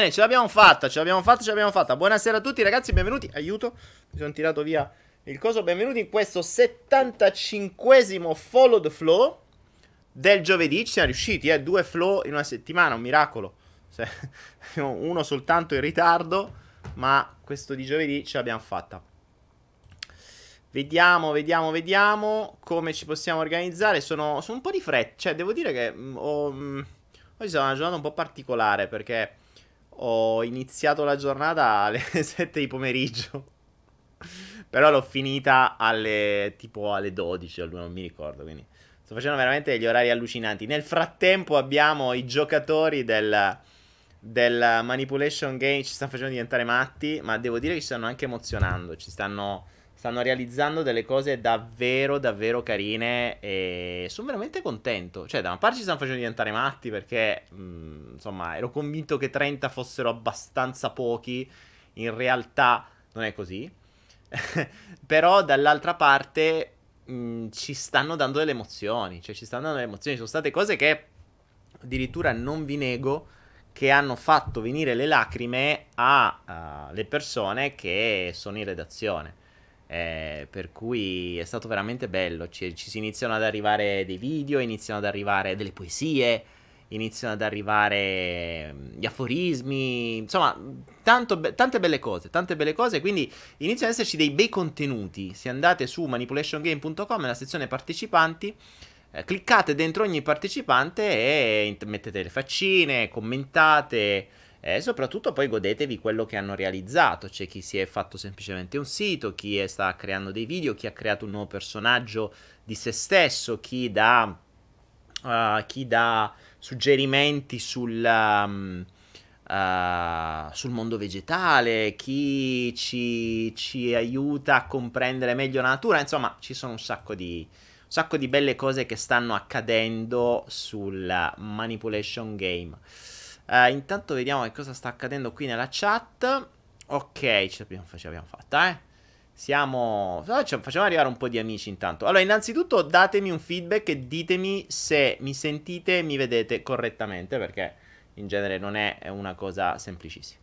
Bene, ce l'abbiamo fatta, ce l'abbiamo fatta, ce l'abbiamo fatta. Buonasera a tutti ragazzi, benvenuti. Aiuto, mi sono tirato via il coso. Benvenuti in questo 75esimo Follow the Flow del giovedì. Ci siamo riusciti, eh, due flow in una settimana, un miracolo. Uno soltanto in ritardo, ma questo di giovedì ce l'abbiamo fatta. Vediamo, vediamo, vediamo come ci possiamo organizzare. Sono, sono un po' di fretta, cioè devo dire che mm, ho, mm, oggi è una giornata un po' particolare perché ho iniziato la giornata alle 7 di pomeriggio. Però l'ho finita alle tipo alle 12 non mi ricordo, quindi sto facendo veramente degli orari allucinanti. Nel frattempo abbiamo i giocatori del, del Manipulation Game ci stanno facendo diventare matti, ma devo dire che ci stanno anche emozionando, ci stanno stanno realizzando delle cose davvero, davvero carine e sono veramente contento. Cioè, da una parte ci stanno facendo diventare matti perché, mh, mm, insomma, ero convinto che 30 fossero abbastanza pochi. In realtà non è così. Però dall'altra parte mh, mm, ci stanno dando delle emozioni. Cioè, ci stanno dando delle emozioni. Sono state cose che addirittura non vi nego che hanno fatto venire le lacrime alle persone che sono in redazione. Eh, per cui è stato veramente bello. Ci, ci, si iniziano ad arrivare dei video, iniziano ad arrivare delle poesie, iniziano ad arrivare mm, gli aforismi, insomma, be- tante belle cose, tante belle cose. Quindi iniziano ad esserci dei bei contenuti. Se andate su manipulationgame.com nella sezione partecipanti. Eh, cliccate dentro ogni partecipante e mettete le faccine, commentate, e soprattutto poi godetevi quello che hanno realizzato. C'è chi si è fatto semplicemente un sito, chi sta creando dei video, chi ha creato un nuovo personaggio di se stesso, chi dà, uh, chi dà suggerimenti sul, um, uh, sul, mondo vegetale, chi ci, ci, aiuta a comprendere meglio la natura. Insomma, ci sono un sacco di, un sacco di belle cose che stanno accadendo sul manipulation game. Uh, intanto vediamo che cosa sta accadendo qui nella chat. Ok, ce l'abbiamo, ce l'abbiamo fatta, eh. Siamo... Facciamo arrivare un po' di amici intanto. Allora, innanzitutto datemi un feedback e ditemi se mi sentite e mi vedete correttamente, perché in genere non è una cosa semplicissima.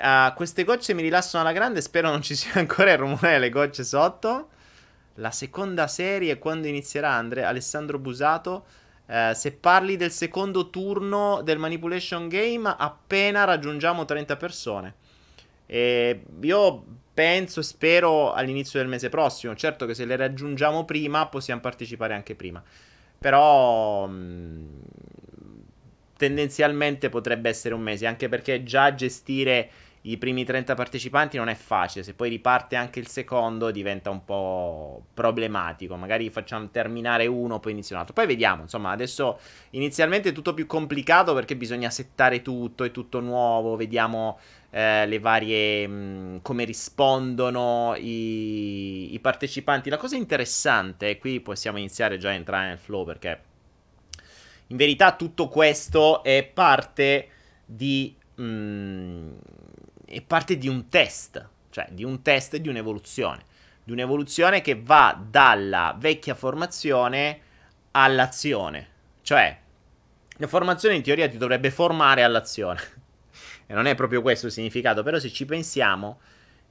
Uh, queste gocce mi rilassano alla grande, spero non ci sia ancora il rumore delle gocce sotto. La seconda serie, quando inizierà Andre- Alessandro Busato eh, se parli del secondo turno del Manipulation Game, appena raggiungiamo 30 persone. E io penso e spero all'inizio del mese prossimo. Certo che se le raggiungiamo prima, possiamo partecipare anche prima. Però. Mh, mm, tendenzialmente potrebbe essere un mese, anche perché già gestire i primi 30 partecipanti non è facile, se poi riparte anche il secondo diventa un po' problematico, magari facciamo terminare uno, poi inizia un altro. Poi vediamo, insomma, adesso inizialmente è tutto più complicato perché bisogna settare tutto, è tutto nuovo, vediamo eh, le varie mh, come rispondono i, i partecipanti. La cosa interessante, e qui possiamo iniziare già a entrare nel flow perché in verità tutto questo è parte di mh, è parte di un test, cioè di un test di un'evoluzione, di un'evoluzione che va dalla vecchia formazione all'azione, cioè la formazione in teoria ti dovrebbe formare all'azione e non è proprio questo il significato, però se ci pensiamo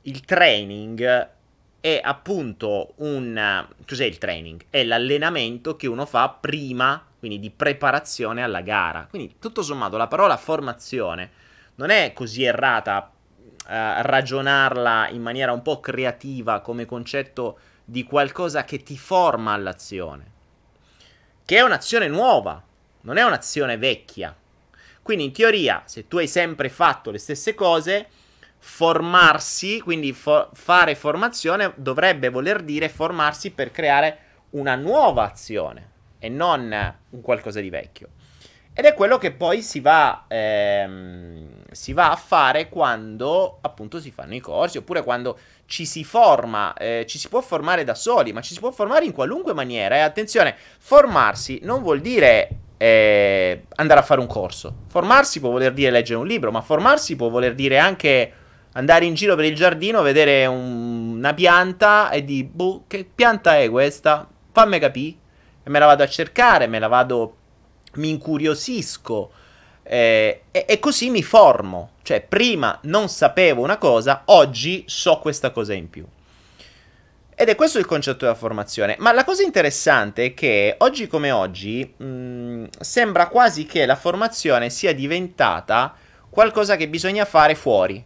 il training è appunto un... cos'è il training? È l'allenamento che uno fa prima, quindi di preparazione alla gara. Quindi tutto sommato la parola formazione non è così errata uh, ragionarla in maniera un po' creativa come concetto di qualcosa che ti forma all'azione. Che è un'azione nuova, non è un'azione vecchia. Quindi in teoria, se tu hai sempre fatto le stesse cose, formarsi, quindi fo- fare formazione dovrebbe voler dire formarsi per creare una nuova azione e non un qualcosa di vecchio. Ed è quello che poi si va, ehm, si va, a fare quando appunto si fanno i corsi, oppure quando ci si forma, eh, ci si può formare da soli, ma ci si può formare in qualunque maniera. E attenzione, formarsi non vuol dire eh, andare a fare un corso. Formarsi può voler dire leggere un libro, ma formarsi può voler dire anche andare in giro per il giardino, vedere un, una pianta e di, boh, che pianta è questa? Fammi capire. E me la vado a cercare, me la vado mi incuriosisco Eh, e, e, così mi formo. Cioè, prima non sapevo una cosa, oggi so questa cosa in più. Ed è questo il concetto della formazione. Ma la cosa interessante è che oggi come oggi mh, sembra quasi che la formazione sia diventata qualcosa che bisogna fare fuori.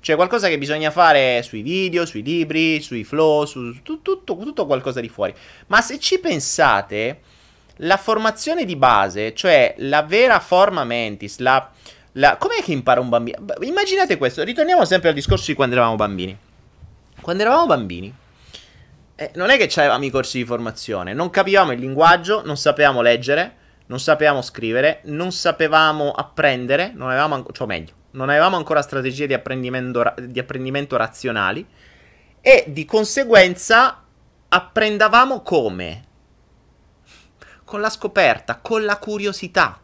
Cioè qualcosa che bisogna fare sui video, sui libri, sui flow, su tu, tutto, tutto qualcosa di fuori. Ma se ci pensate, la formazione di base, cioè la vera forma mentis, la, la, com'è che impara un bambino? Immaginate questo, ritorniamo sempre al discorso di quando eravamo bambini. Quando eravamo bambini, eh, non è che avevamo i corsi di formazione, non capivamo il linguaggio, non sapevamo leggere, non sapevamo scrivere, non sapevamo apprendere, non avevamo, cioè meglio, non avevamo ancora strategie di apprendimento, di apprendimento razionali e di conseguenza apprendavamo come? Con la scoperta, con la curiosità.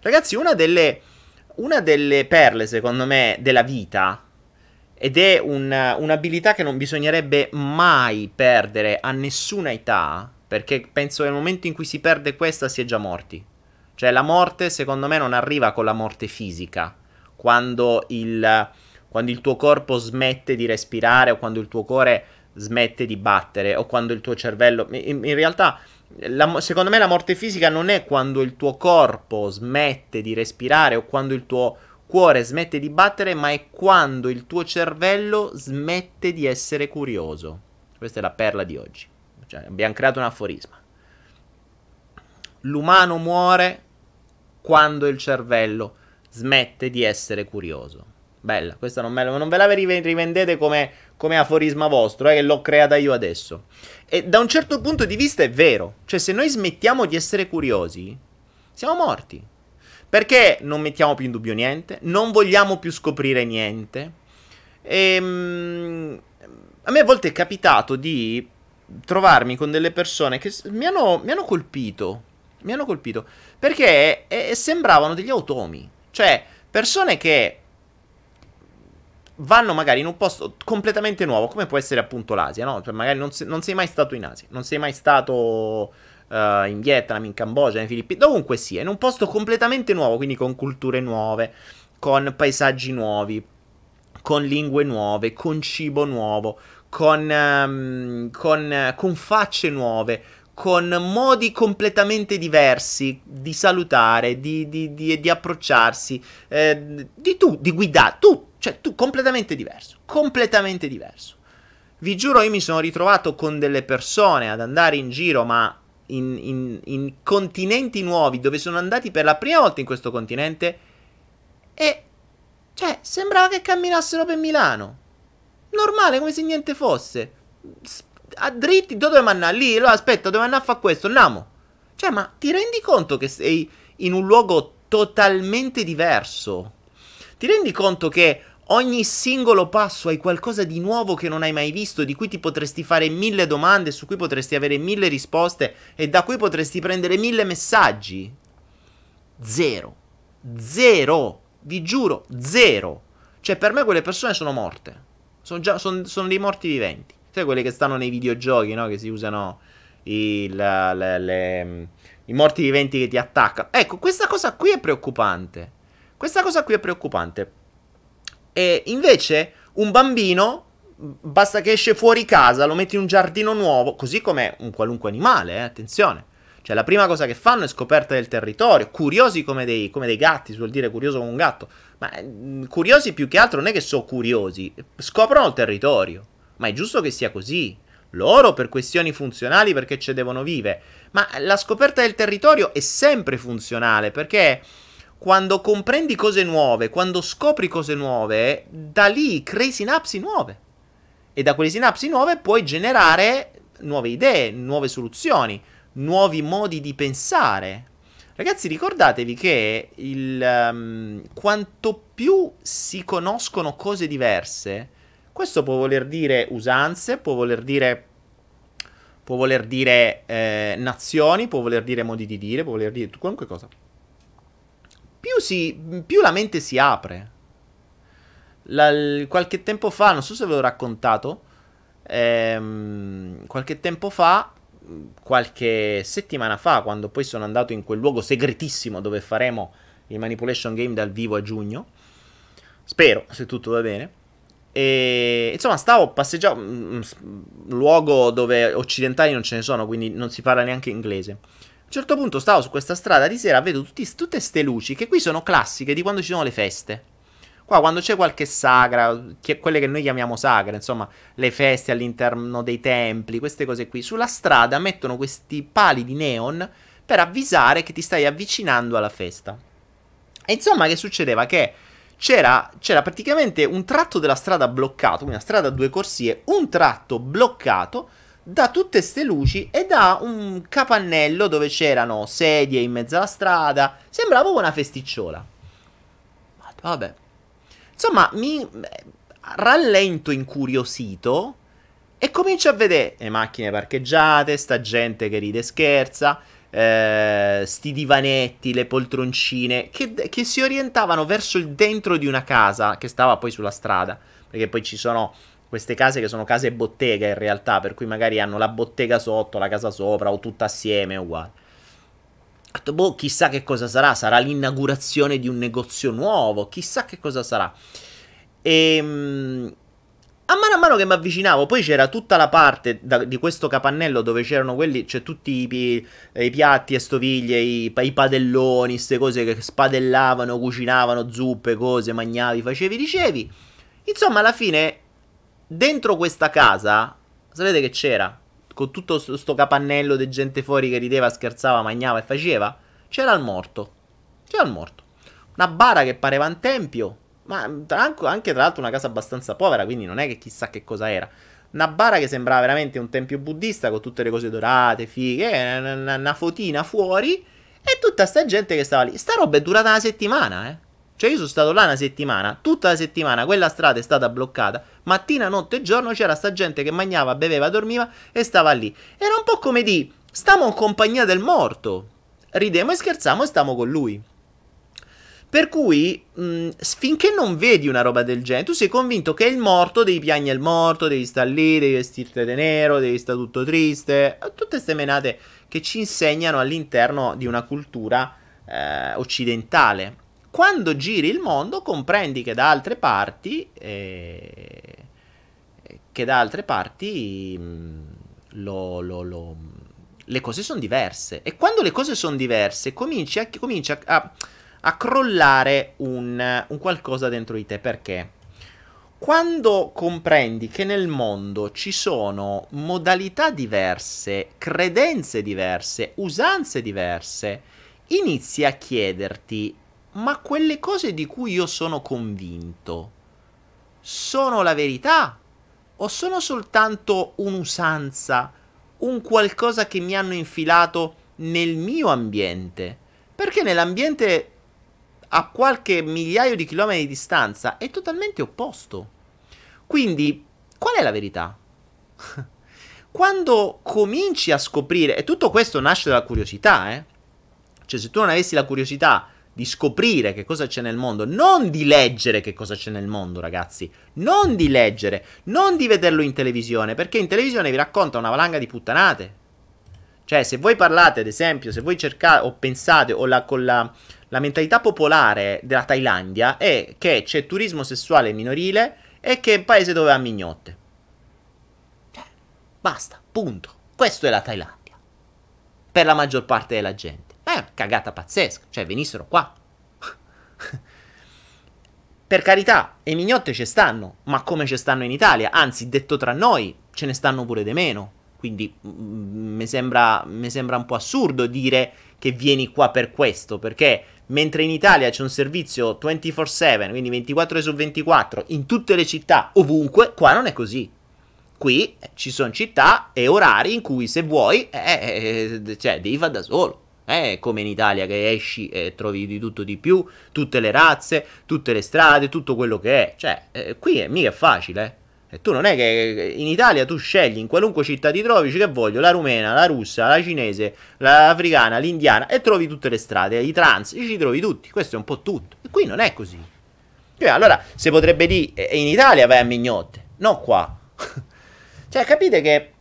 Ragazzi, una delle, una delle perle, secondo me, della vita, ed è un, un'abilità che non bisognerebbe mai perdere a nessuna età, perché penso che nel momento in cui si perde questa si è già morti. Cioè la morte, secondo me, non arriva con la morte fisica, quando il, quando il tuo corpo smette di respirare o quando il tuo cuore smette di battere o quando il tuo cervello... in, in realtà la, secondo me la morte fisica non è quando il tuo corpo smette di respirare o quando il tuo cuore smette di battere, ma è quando il tuo cervello smette di essere curioso. Questa è la perla di oggi. Cioè, abbiamo creato un aforisma. L'umano muore quando il cervello smette di essere curioso. Bella, questa non, me, non ve la rivendete come, come aforisma vostro, eh, che l'ho creata io adesso. E da un certo punto di vista è vero. Cioè, se noi smettiamo di essere curiosi, siamo morti. Perché non mettiamo più in dubbio niente, non vogliamo più scoprire niente. E, um, a me a volte è capitato di trovarmi con delle persone che mi hanno, mi hanno colpito. Mi hanno colpito. Perché eh, sembravano degli automi. Cioè, persone che vanno magari in un posto completamente nuovo, come può essere appunto l'Asia, no? Cioè, magari non, se, non sei mai stato in Asia, non sei mai stato uh, in Vietnam, in Cambogia, nei Filippine, dovunque sia, in un posto completamente nuovo, quindi con culture nuove, con paesaggi nuovi, con lingue nuove, con cibo nuovo, con, um, con, con facce nuove, con modi completamente diversi di salutare, di, di, di, di approcciarsi, eh, di tu, di guidare, tu, cioè tu completamente diverso, completamente diverso. Vi giuro, io mi sono ritrovato con delle persone ad andare in giro, ma in, in, in continenti nuovi, dove sono andati per la prima volta in questo continente, e cioè sembrava che camminassero per Milano. Normale, come se niente fosse a dritti, dove manna? Lì, allora aspetta, dove andare a fare questo? Andiamo. Cioè, ma ti rendi conto che sei in un luogo totalmente diverso? Ti rendi conto che ogni singolo passo hai qualcosa di nuovo che non hai mai visto, di cui ti potresti fare mille domande, su cui potresti avere mille risposte e da cui potresti prendere mille messaggi? Zero. Zero. Vi giuro, zero. Cioè, per me quelle persone sono morte. Sono, già, sono, sono dei morti viventi. Sai quelli che stanno nei videogiochi, no? Che si usano i, la, le, le, i morti viventi che ti attaccano. Ecco, questa cosa qui è preoccupante. Questa cosa qui è preoccupante. E invece un bambino basta che esce fuori casa, lo metti in un giardino nuovo, così come un qualunque animale, eh, attenzione. Cioè, la prima cosa che fanno è scoperta del territorio, curiosi come dei, come dei gatti, si vuol dire curioso come un gatto. Ma mm, curiosi più che altro non è che sono curiosi, scoprono il territorio ma è giusto che sia così. Loro per questioni funzionali perché ci devono vivere, ma la scoperta del territorio è sempre funzionale perché quando comprendi cose nuove, quando scopri cose nuove, da lì crei sinapsi nuove. E da quelle sinapsi nuove puoi generare nuove idee, nuove soluzioni, nuovi modi di pensare. Ragazzi, ricordatevi che il, um, quanto più si conoscono cose diverse, questo può voler dire usanze, può voler dire, può voler dire eh, nazioni, può voler dire modi di dire, può voler dire qualunque cosa. Più, si, più la mente si apre. La, qualche tempo fa, non so se ve l'ho raccontato, ehm, qualche tempo fa, qualche settimana fa, quando poi sono andato in quel luogo segretissimo dove faremo il Manipulation Game dal vivo a giugno. Spero, se tutto va bene. E insomma, stavo passeggiando. Un luogo dove occidentali non ce ne sono, quindi non si parla neanche inglese. A un certo punto stavo su questa strada di sera, vedo tutti, tutte queste luci che qui sono classiche di quando ci sono le feste. Qua quando c'è qualche sagra, che, quelle che noi chiamiamo sagre, insomma, le feste all'interno dei templi, queste cose qui, sulla strada mettono questi pali di neon per avvisare che ti stai avvicinando alla festa. E insomma, che succedeva? Che c'era, c'era praticamente un tratto della strada bloccato, una strada a due corsie, un tratto bloccato da tutte queste luci e da un capannello dove c'erano sedie in mezzo alla strada. Sembrava una festicciola. Vabbè, Insomma, mi rallento incuriosito e comincio a vedere le macchine parcheggiate, sta gente che ride e scherza, eh, sti divanetti, le poltroncine, che, che, si orientavano verso il dentro di una casa che stava poi sulla strada, perché poi ci sono queste case che sono case bottega in realtà, per cui magari hanno la bottega sotto, la casa sopra o tutta assieme, uguale detto, boh, chissà che cosa sarà, sarà l'inaugurazione di un negozio nuovo, chissà che cosa sarà. E ehm, a mano a mano che mi avvicinavo, poi c'era tutta la parte da, di questo capannello dove c'erano quelli, cioè tutti i, i piatti e stoviglie, i, i padelloni, queste cose che spadellavano, cucinavano, zuppe, cose, magnavi, facevi, dicevi. Insomma, alla fine, dentro questa casa, sapete che c'era? con tutto sto capannello di gente fuori che rideva, scherzava, magnava e faceva, c'era il morto. C'era il morto. Una bara che pareva un tempio, ma anche tra l'altro una casa abbastanza povera, quindi non è che chissà che cosa era. Una bara che sembrava veramente un tempio buddista con tutte le cose dorate, fighe, eh, una fotina fuori e tutta sta gente che stava lì. Sta roba è durata una settimana, eh. Cioè io sono stato là una settimana, tutta la settimana quella strada è stata bloccata, mattina, notte e giorno c'era sta gente che mangiava, beveva, dormiva e stava lì. Era un po' come di, stiamo in compagnia del morto, ridemo e scherziamo e stiamo con lui. Per cui, mh, finché non vedi una roba del genere, tu sei convinto che il morto devi piagnere il morto, devi stare lì, devi vestirti di nero, devi stare tutto triste. Tutte queste menate che ci insegnano all'interno di una cultura eh, occidentale quando giri il mondo comprendi che da altre parti, eh, che da altre parti mh, mm, lo, lo, lo, le cose sono diverse. E quando le cose sono diverse cominci a, cominci a, a, a crollare un, un qualcosa dentro di te. Perché? Quando comprendi che nel mondo ci sono modalità diverse, credenze diverse, usanze diverse, inizi a chiederti ma quelle cose di cui io sono convinto sono la verità o sono soltanto un'usanza, un qualcosa che mi hanno infilato nel mio ambiente? Perché nell'ambiente a qualche migliaio di chilometri di distanza è totalmente opposto. Quindi, qual è la verità? Quando cominci a scoprire, e tutto questo nasce dalla curiosità, eh? Cioè, se tu non avessi la curiosità di scoprire che cosa c'è nel mondo, non di leggere che cosa c'è nel mondo, ragazzi. Non di leggere, non di vederlo in televisione, perché in televisione vi racconta una valanga di puttanate. Cioè, se voi parlate, ad esempio, se voi cercate o pensate o la, con la, la mentalità popolare della Thailandia è che c'è turismo sessuale minorile e che è un paese dove ha mignotte. Cioè, basta, punto. Questo è la Thailandia. Per la maggior parte della gente. Ma è una cagata pazzesca. Cioè, venissero qua. per carità, e mignotte ci stanno, ma come ci stanno in Italia? Anzi, detto tra noi, ce ne stanno pure di meno. Quindi mm, mi sembra, sembra un po' assurdo dire che vieni qua per questo, perché mentre in Italia c'è un servizio 24/7, quindi 24 ore su 24, in tutte le città, ovunque, qua non è così. Qui eh, ci sono città e orari in cui se vuoi, eh, eh, cioè, devi fare da solo. È come in Italia che esci e trovi di tutto di più, tutte le razze, tutte le strade, tutto quello che è. Cioè, eh, qui è mica facile. Eh. E tu non è che in Italia tu scegli in qualunque città ti trovi, che voglio, la rumena, la russa, la cinese, l'africana, l'indiana, e trovi tutte le strade, i trans, ci trovi tutti. Questo è un po' tutto. E qui non è così. Cioè, allora, si potrebbe dire, eh, in Italia vai a mignotte, non qua. cioè, capite che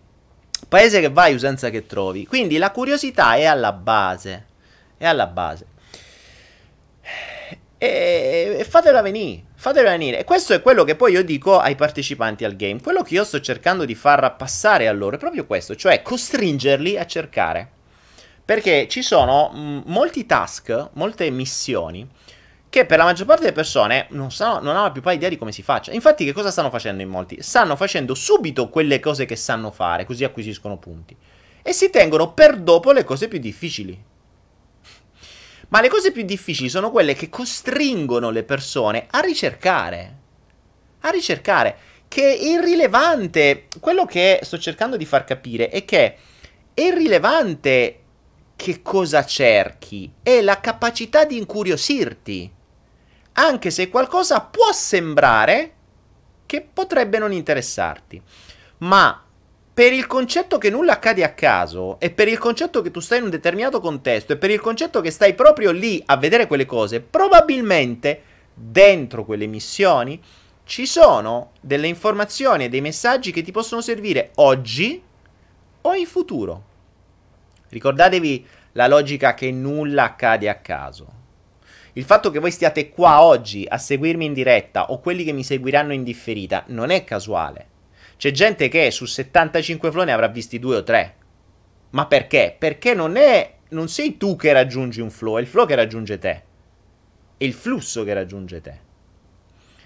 Paese che vai, usanza che trovi. Quindi la curiosità è alla base. È alla base. e, e fatela venire, fatela venire. E questo è quello che poi io dico ai partecipanti al game. Quello che io sto cercando di far passare a loro è proprio questo, cioè costringerli a cercare. Perché ci sono mh, molti task, molte missioni che per la maggior parte delle persone non, sanno, non hanno più pari idea di come si faccia. Infatti, che cosa stanno facendo in molti? Stanno facendo subito quelle cose che sanno fare, così acquisiscono punti. E si tengono per dopo le cose più difficili. Ma le cose più difficili sono quelle che costringono le persone a ricercare. A ricercare. Che è irrilevante. Quello che sto cercando di far capire è che è irrilevante che cosa cerchi, è la capacità di incuriosirti. Anche se qualcosa può sembrare che potrebbe non interessarti. Ma per il concetto che nulla accade a caso e per il concetto che tu stai in un determinato contesto e per il concetto che stai proprio lì a vedere quelle cose, probabilmente dentro quelle missioni ci sono delle informazioni e dei messaggi che ti possono servire oggi o in futuro. Ricordatevi la logica che nulla accade a caso. Il fatto che voi stiate qua oggi a seguirmi in diretta o quelli che mi seguiranno in differita non è casuale c'è gente che su 75 flow ne avrà visti due o tre. Ma perché? Perché non è. Non sei tu che raggiungi un flow, è il flow che raggiunge te. È il flusso che raggiunge te.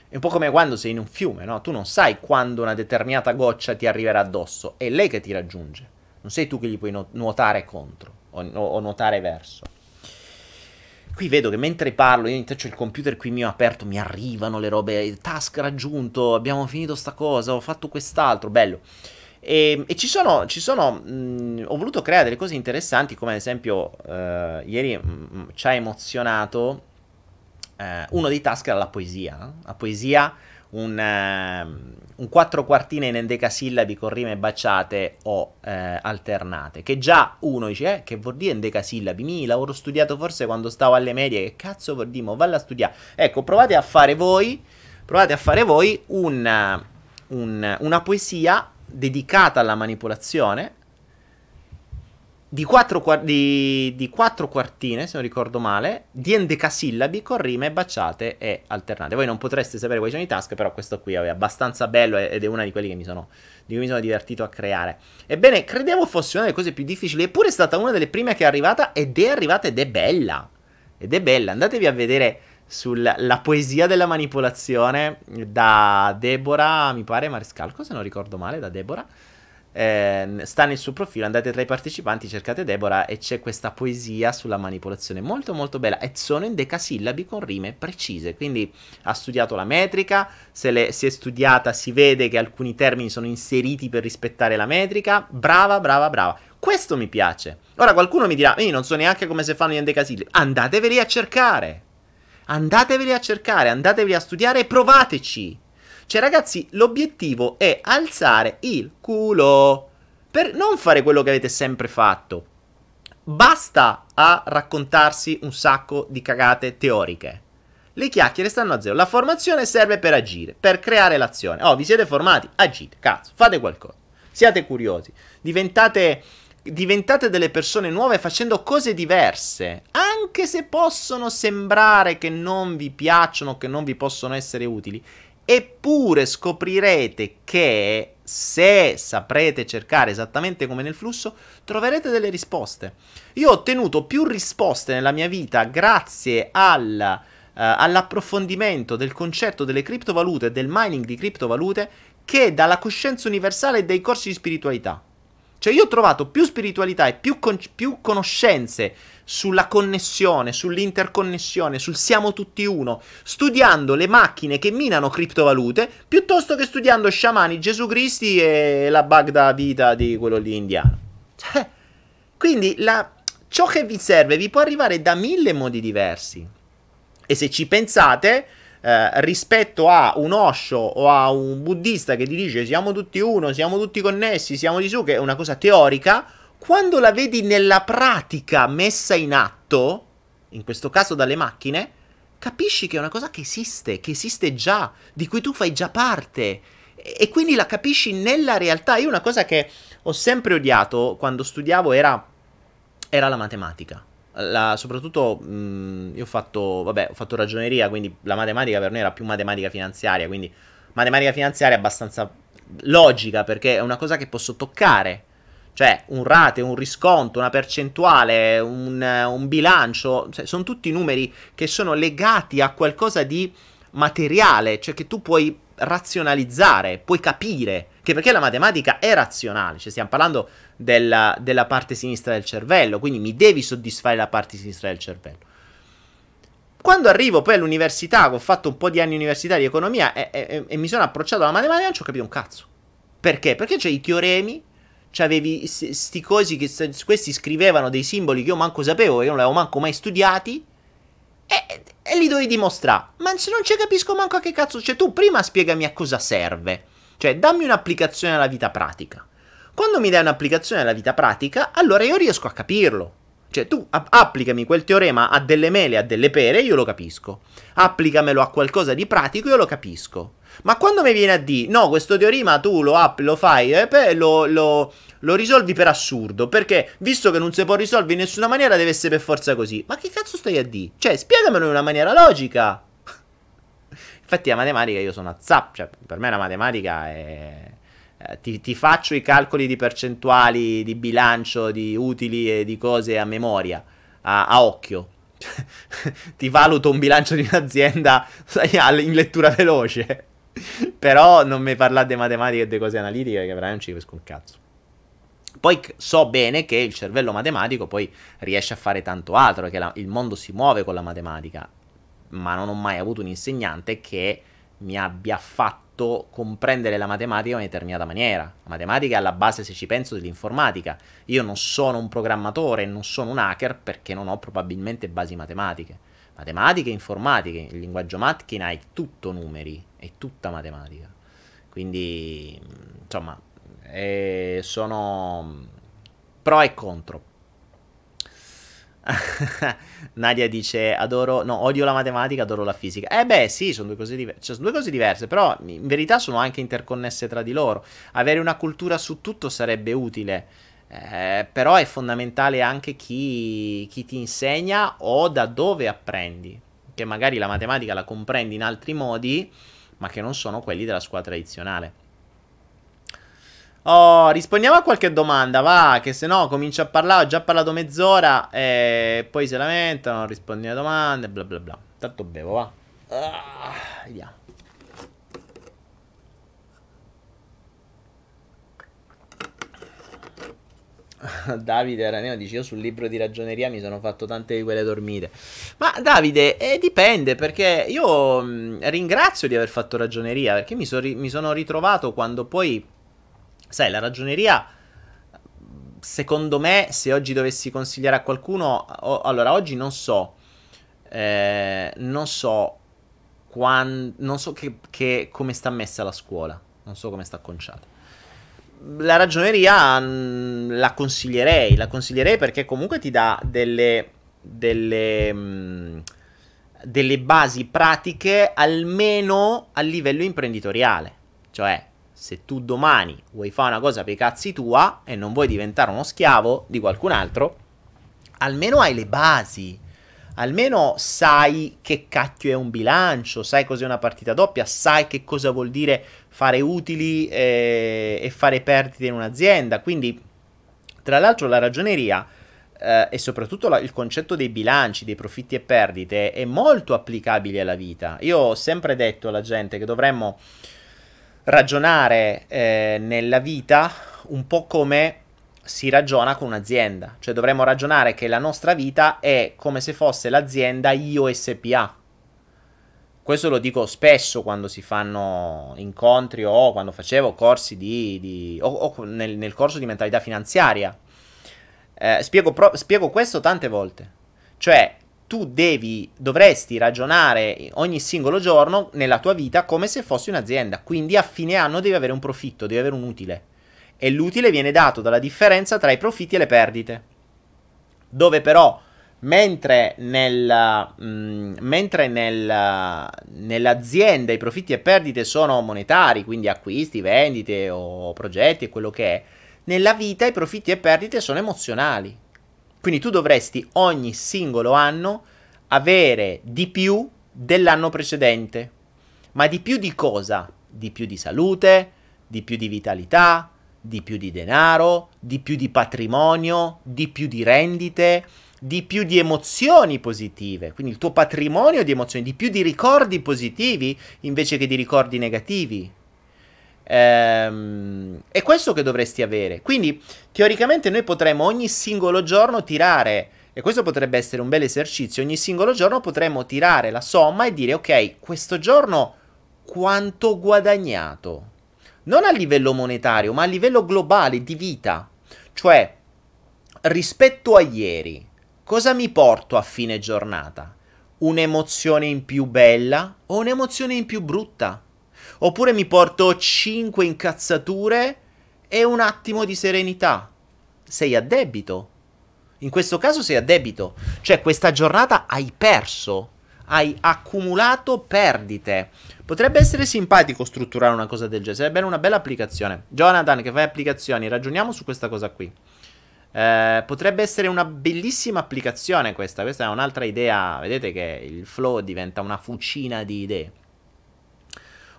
È un po' come quando sei in un fiume, no? Tu non sai quando una determinata goccia ti arriverà addosso, è lei che ti raggiunge. Non sei tu che gli puoi nuotare contro o, o nuotare verso. Qui vedo che mentre parlo, io intanto il computer qui mio aperto, mi arrivano le robe, task raggiunto, abbiamo finito sta cosa, ho fatto quest'altro, bello. E, e ci sono, ci sono mh, ho voluto creare delle cose interessanti, come ad esempio uh, ieri mh, ci ha emozionato uh, uno dei task era la poesia. La poesia un, uh, un quattro quartine in endecasillabi con rime baciate o uh, alternate. Che già uno dice, eh, che vuol dire endecasillabi? Mi l'avevo studiato forse quando stavo alle medie, che cazzo vuol dire? Valla a studiare. Ecco, provate a fare voi, provate a fare voi un, un, una poesia dedicata alla manipolazione di quattro, di, di quattro, quartine, se non ricordo male, di endecasillabi con rime baciate e alternate. Voi non potreste sapere quali sono i task, però questo qui è abbastanza bello ed è una di quelli che mi sono, di cui mi sono divertito a creare. Ebbene, credevo fosse una delle cose più difficili, eppure è stata una delle prime che è arrivata ed è arrivata ed è bella. Ed è bella, andatevi a vedere sulla poesia della manipolazione da Deborah, mi pare Marescalco, se non ricordo male, da Deborah eh, sta nel suo profilo, andate tra i partecipanti, cercate Deborah e c'è questa poesia sulla manipolazione molto molto bella. E sono in decasillabi con rime precise, quindi ha studiato la metrica, se le, si è studiata si vede che alcuni termini sono inseriti per rispettare la metrica, brava brava brava, questo mi piace. Ora qualcuno mi dirà, io non so neanche come si fanno gli endecasillabi, andateveli a cercare, andateveli a cercare, andateveli a studiare e provateci. Cioè, ragazzi, l'obiettivo è alzare il culo. Per non fare quello che avete sempre fatto. Basta a raccontarsi un sacco di cagate teoriche. Le chiacchiere stanno a zero. La formazione serve per agire, per creare l'azione. Oh, vi siete formati? Agite, cazzo, fate qualcosa. Siate curiosi. Diventate, diventate delle persone nuove facendo cose diverse. Anche se possono sembrare che non vi piacciono, che non vi possono essere utili. Eppure scoprirete che se saprete cercare esattamente come nel flusso, troverete delle risposte. Io ho ottenuto più risposte nella mia vita grazie al, uh, all'approfondimento del concetto delle criptovalute e del mining di criptovalute che dalla coscienza universale e dei corsi di spiritualità. Cioè io ho trovato più spiritualità e più, con- più conoscenze sulla connessione, sull'interconnessione, sul siamo tutti uno, studiando le macchine che minano criptovalute, piuttosto che studiando sciamani, Gesù Cristi e la Bagda vita di quello lì indiano. Cioè, quindi la, ciò che vi serve vi può arrivare da mille modi diversi. E se ci pensate, eh, rispetto a un Osho o a un buddista che ti dice siamo tutti uno, siamo tutti connessi, siamo di su, che è una cosa teorica, quando la vedi nella pratica messa in atto, in questo caso dalle macchine, capisci che è una cosa che esiste, che esiste già, di cui tu fai già parte. E quindi la capisci nella realtà. Io una cosa che ho sempre odiato quando studiavo era, era la matematica. La, soprattutto mh, io ho fatto, vabbè, ho fatto ragioneria, quindi la matematica per me era più matematica finanziaria, quindi matematica finanziaria è abbastanza logica perché è una cosa che posso toccare. Cioè, un rate, un risconto, una percentuale, un, un bilancio, cioè, sono tutti numeri che sono legati a qualcosa di materiale, cioè che tu puoi razionalizzare, puoi capire, che perché la matematica è razionale, cioè stiamo parlando della, della parte sinistra del cervello, quindi mi devi soddisfare la parte sinistra del cervello. Quando arrivo poi all'università, ho fatto un po' di anni università di economia e, e, e mi sono approcciato alla matematica, non ci ho capito un cazzo. Perché? Perché c'è i teoremi, c'avevi sti cosi che questi scrivevano dei simboli che io manco sapevo, che io non li avevo manco mai studiati, e, e li dovevi dimostrare. Ma se non ci capisco manco a che cazzo, cioè tu prima spiegami a cosa serve. Cioè, dammi un'applicazione alla vita pratica. Quando mi dai un'applicazione alla vita pratica, allora io riesco a capirlo. Cioè, tu applicami quel teorema a delle mele, a delle pere, io lo capisco. Applicamelo a qualcosa di pratico, io lo capisco. Ma quando mi viene a dire, no, questo teorema tu lo, app- lo fai, eh, lo, lo, lo, risolvi per assurdo, perché visto che non si può risolvere in nessuna maniera, deve essere per forza così. Ma che cazzo stai a dire? Cioè, spiegamelo in una maniera logica. Infatti la matematica io sono a zap, cioè per me la matematica è ti, ti, faccio i calcoli di percentuali, di bilancio, di utili e di cose a memoria, a, a occhio. ti valuto un bilancio di un'azienda in lettura veloce. Però non mi parlate di matematica e di cose analitiche che veramente non ci capisco un cazzo. Poi so bene che il cervello matematico poi riesce a fare tanto altro, che la, il mondo si muove con la matematica, ma non ho mai avuto un insegnante che mi abbia fatto fatto comprendere la matematica in una determinata maniera. La matematica è alla base, se ci penso, dell'informatica. Io non sono un programmatore, non sono un hacker perché non ho probabilmente basi matematiche. Matematica e informatica, il linguaggio macchina è tutto numeri, è tutta matematica. Quindi, insomma, eh, sono pro e contro. Nadia dice adoro, no, odio la matematica, adoro la fisica. Eh beh, sì, sono due cose diverse, cioè, sono due cose diverse, però in verità sono anche interconnesse tra di loro. Avere una cultura su tutto sarebbe utile. Eh, però è fondamentale anche chi, chi ti insegna o da dove apprendi. Che magari la matematica la comprendi in altri modi, ma che non sono quelli della scuola tradizionale. Oh, rispondiamo a qualche domanda, va, che se no comincio a parlare, ho già parlato mezz'ora e poi si lamentano, non rispondi alle domande, bla bla bla. Tanto bevo, va. Ah, vediamo. Davide Araneo dice io sul libro di ragioneria mi sono fatto tante di quelle dormite. Ma Davide, eh, dipende perché io mh, ringrazio di aver fatto ragioneria perché mi, so ri- mi sono ritrovato quando poi Sai, la ragioneria, secondo me, se oggi dovessi consigliare a qualcuno, o, allora oggi non so, eh, non so, quando, non so che, che, come sta messa la scuola, non so come sta conciata. La ragioneria mm, la consiglierei, la consiglierei perché comunque ti dà delle, delle, mm, delle basi pratiche almeno a livello imprenditoriale. Cioè, se tu domani vuoi fare una cosa per i cazzi tua e non vuoi diventare uno schiavo di qualcun altro, almeno hai le basi. Almeno sai che cacchio è un bilancio, sai cos'è una partita doppia, sai che cosa vuol dire fare utili eh, e fare perdite in un'azienda. Quindi, tra l'altro, la ragioneria eh, e soprattutto la, il concetto dei bilanci, dei profitti e perdite è molto applicabile alla vita. Io ho sempre detto alla gente che dovremmo ragionare eh, nella vita un po' come si ragiona con un'azienda. Cioè dovremmo ragionare che la nostra vita è come se fosse l'azienda IO SPA. Questo lo dico spesso quando si fanno incontri o quando facevo corsi di... di o, o nel, nel, corso di mentalità finanziaria. Eh, spiego, pro, spiego questo tante volte. Cioè, tu devi, dovresti ragionare ogni singolo giorno nella tua vita come se fossi un'azienda. Quindi a fine anno devi avere un profitto, devi avere un utile. E l'utile viene dato dalla differenza tra i profitti e le perdite. Dove però, mentre, nel, mh, mm, mentre nel, nell'azienda i profitti e perdite sono monetari, quindi acquisti, vendite o progetti e quello che è, nella vita i profitti e perdite sono emozionali Quindi tu dovresti ogni singolo anno avere di più dell'anno precedente. Ma di più di cosa? Di più di salute, di più di vitalità, di più di denaro, di più di patrimonio, di più di rendite, di più di emozioni positive, quindi il tuo patrimonio di emozioni, di più di ricordi positivi invece che di ricordi negativi. Ehm, è questo che dovresti avere. Quindi, teoricamente, noi potremmo ogni singolo giorno tirare, e questo potrebbe essere un bel esercizio, ogni singolo giorno potremmo tirare la somma e dire, ok, questo giorno quanto ho guadagnato? Non a livello monetario, ma a livello globale di vita. Cioè, rispetto a ieri, cosa mi porto a fine giornata? Un'emozione in più bella o un'emozione in più brutta? Oppure mi porto 5 incazzature e un attimo di serenità? Sei a debito. In questo caso sei a debito. Cioè questa giornata hai perso, hai accumulato perdite. Potrebbe essere simpatico strutturare una cosa del genere, sarebbe una bella applicazione. Jonathan che fai applicazioni, ragioniamo su questa cosa qui. Eh, potrebbe essere una bellissima applicazione questa. Questa è un'altra idea. Vedete che il flow diventa una fucina di idee.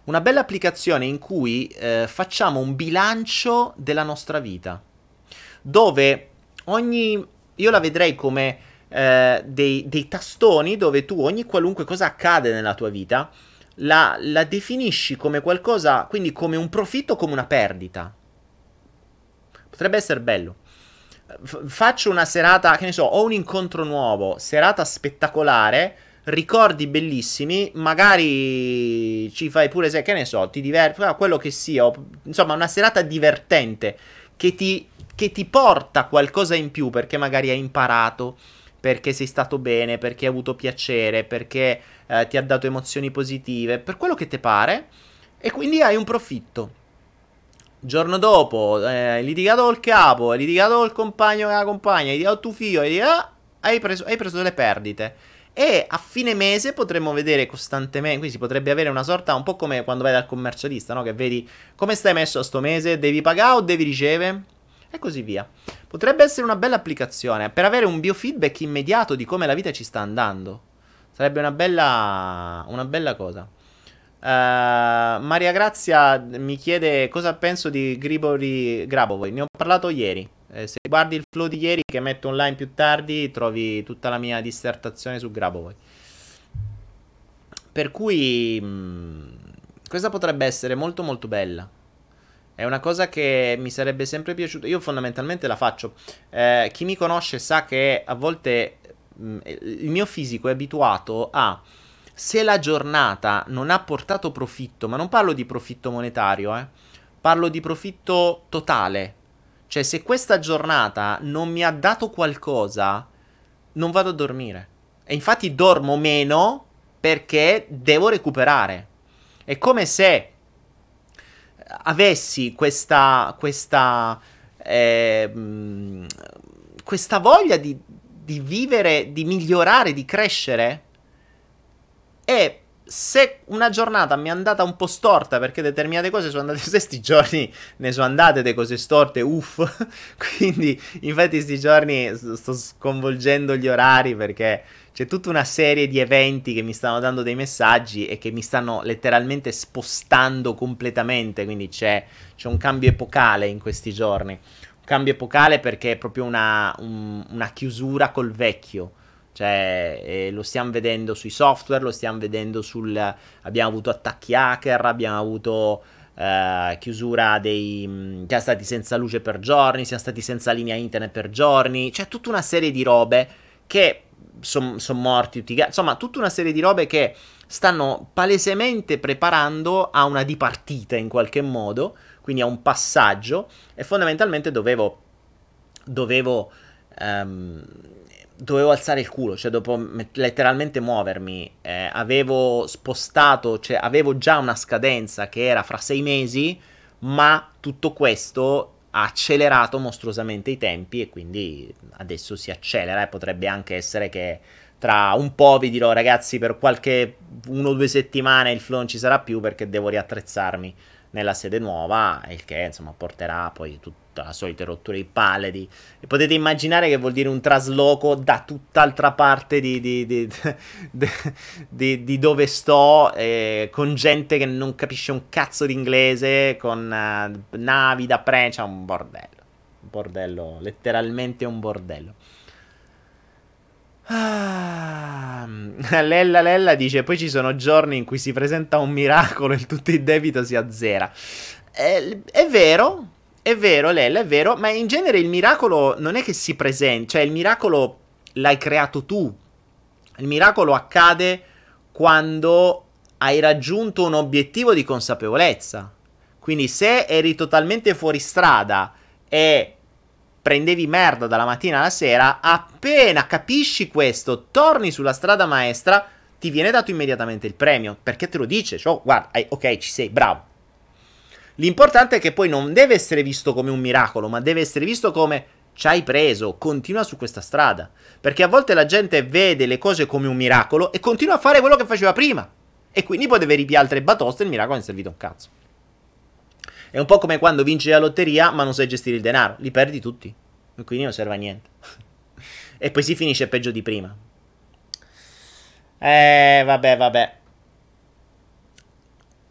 Una bella applicazione in cui eh, facciamo un bilancio della nostra vita. Dove ogni. Io la vedrei come eh, dei, dei, tastoni dove tu ogni qualunque cosa accade nella tua vita la, la definisci come qualcosa. Quindi come un profitto o come una perdita. Potrebbe essere bello faccio una serata, che ne so, ho un incontro nuovo, serata spettacolare, ricordi bellissimi, magari ci fai pure, se, che ne so, ti diverti, quello che sia, insomma, una serata divertente che ti, che ti porta qualcosa in più perché magari hai imparato, perché sei stato bene, perché hai avuto piacere, perché eh, ti ha dato emozioni positive, per quello che ti pare, e quindi hai un profitto. Giorno dopo, eh, hai litigato col capo, hai litigato col compagno che la compagna, hai litigato tuo figlio, hai, litigato, hai, preso, hai preso delle perdite. E a fine mese potremmo vedere costantemente, quindi si potrebbe avere una sorta un po' come quando vai dal commercialista, no? Che vedi come stai messo a sto mese, devi pagare o devi ricevere? E così via. Potrebbe essere una bella applicazione per avere un biofeedback immediato di come la vita ci sta andando. Sarebbe una bella, una bella cosa. Uh, Maria Grazia mi chiede cosa penso di Grigori Grabovoi. Ne ho parlato ieri. Eh, se guardi il flow di ieri che metto online più tardi, trovi tutta la mia dissertazione su Grabovoi. Per cui mh, mm, questa potrebbe essere molto molto bella. È una cosa che mi sarebbe sempre piaciuta. Io fondamentalmente la faccio. Eh, chi mi conosce sa che a volte mh, mm, il mio fisico è abituato a se la giornata non ha portato profitto, ma non parlo di profitto monetario, eh, parlo di profitto totale. Cioè, se questa giornata non mi ha dato qualcosa, non vado a dormire. E infatti dormo meno perché devo recuperare. È come se avessi questa, questa, eh, questa voglia di, di vivere, di migliorare, di crescere e se una giornata mi è andata un po' storta perché determinate cose sono andate, questi giorni ne sono andate delle cose storte, uff, quindi infatti questi giorni sto sconvolgendo gli orari perché c'è tutta una serie di eventi che mi stanno dando dei messaggi e che mi stanno letteralmente spostando completamente, quindi c'è, c'è un cambio epocale in questi giorni, un cambio epocale perché è proprio una, un, una chiusura col vecchio cioè, eh, lo stiamo vedendo sui software, lo stiamo vedendo sul... Abbiamo avuto attacchi hacker, abbiamo avuto eh, chiusura dei... Mh, siamo stati senza luce per giorni, siamo stati senza linea internet per giorni. C'è tutta una serie di robe che sono son morti tutti. Insomma, tutta una serie di robe che stanno palesemente preparando a una dipartita in qualche modo, quindi a un passaggio. E fondamentalmente dovevo... Dovevo... Um, dovevo alzare il culo, cioè dopo letteralmente muovermi, eh, avevo spostato, cioè avevo già una scadenza che era fra sei mesi, ma tutto questo ha accelerato mostruosamente i tempi e quindi adesso si accelera e potrebbe anche essere che tra un po' vi dirò ragazzi per qualche uno o due settimane il flow non ci sarà più perché devo riattrezzarmi nella sede nuova, il che insomma porterà poi tutta la solita rottura di palle. Di... E potete immaginare che vuol dire un trasloco da tutt'altra parte di, di, di, di dove sto, eh, con gente che non capisce un cazzo di inglese, con uh, navi da pre, cioè un bordello. Un bordello, letteralmente un bordello. Ah, Lella Lella dice: Poi ci sono giorni in cui si presenta un miracolo e tutto il debito si azzera. È, è vero, è vero, Lella, è vero, ma in genere il miracolo non è che si presenta, cioè il miracolo l'hai creato tu. Il miracolo accade quando hai raggiunto un obiettivo di consapevolezza. Quindi se eri totalmente fuori strada e prendevi merda dalla mattina alla sera, appena capisci questo, torni sulla strada maestra, ti viene dato immediatamente il premio, perché te lo dice, cioè, guarda, ok, ci sei, bravo. L'importante è che poi non deve essere visto come un miracolo, ma deve essere visto come ci hai preso, continua su questa strada. Perché a volte la gente vede le cose come un miracolo e continua a fare quello che faceva prima. E quindi poi deve ripiare altre batoste e il miracolo non è servito un cazzo. È un po' come quando vinci la lotteria ma non sai gestire il denaro, li perdi tutti. Quindi non serve a niente. e poi si finisce peggio di prima. Eh, vabbè, vabbè.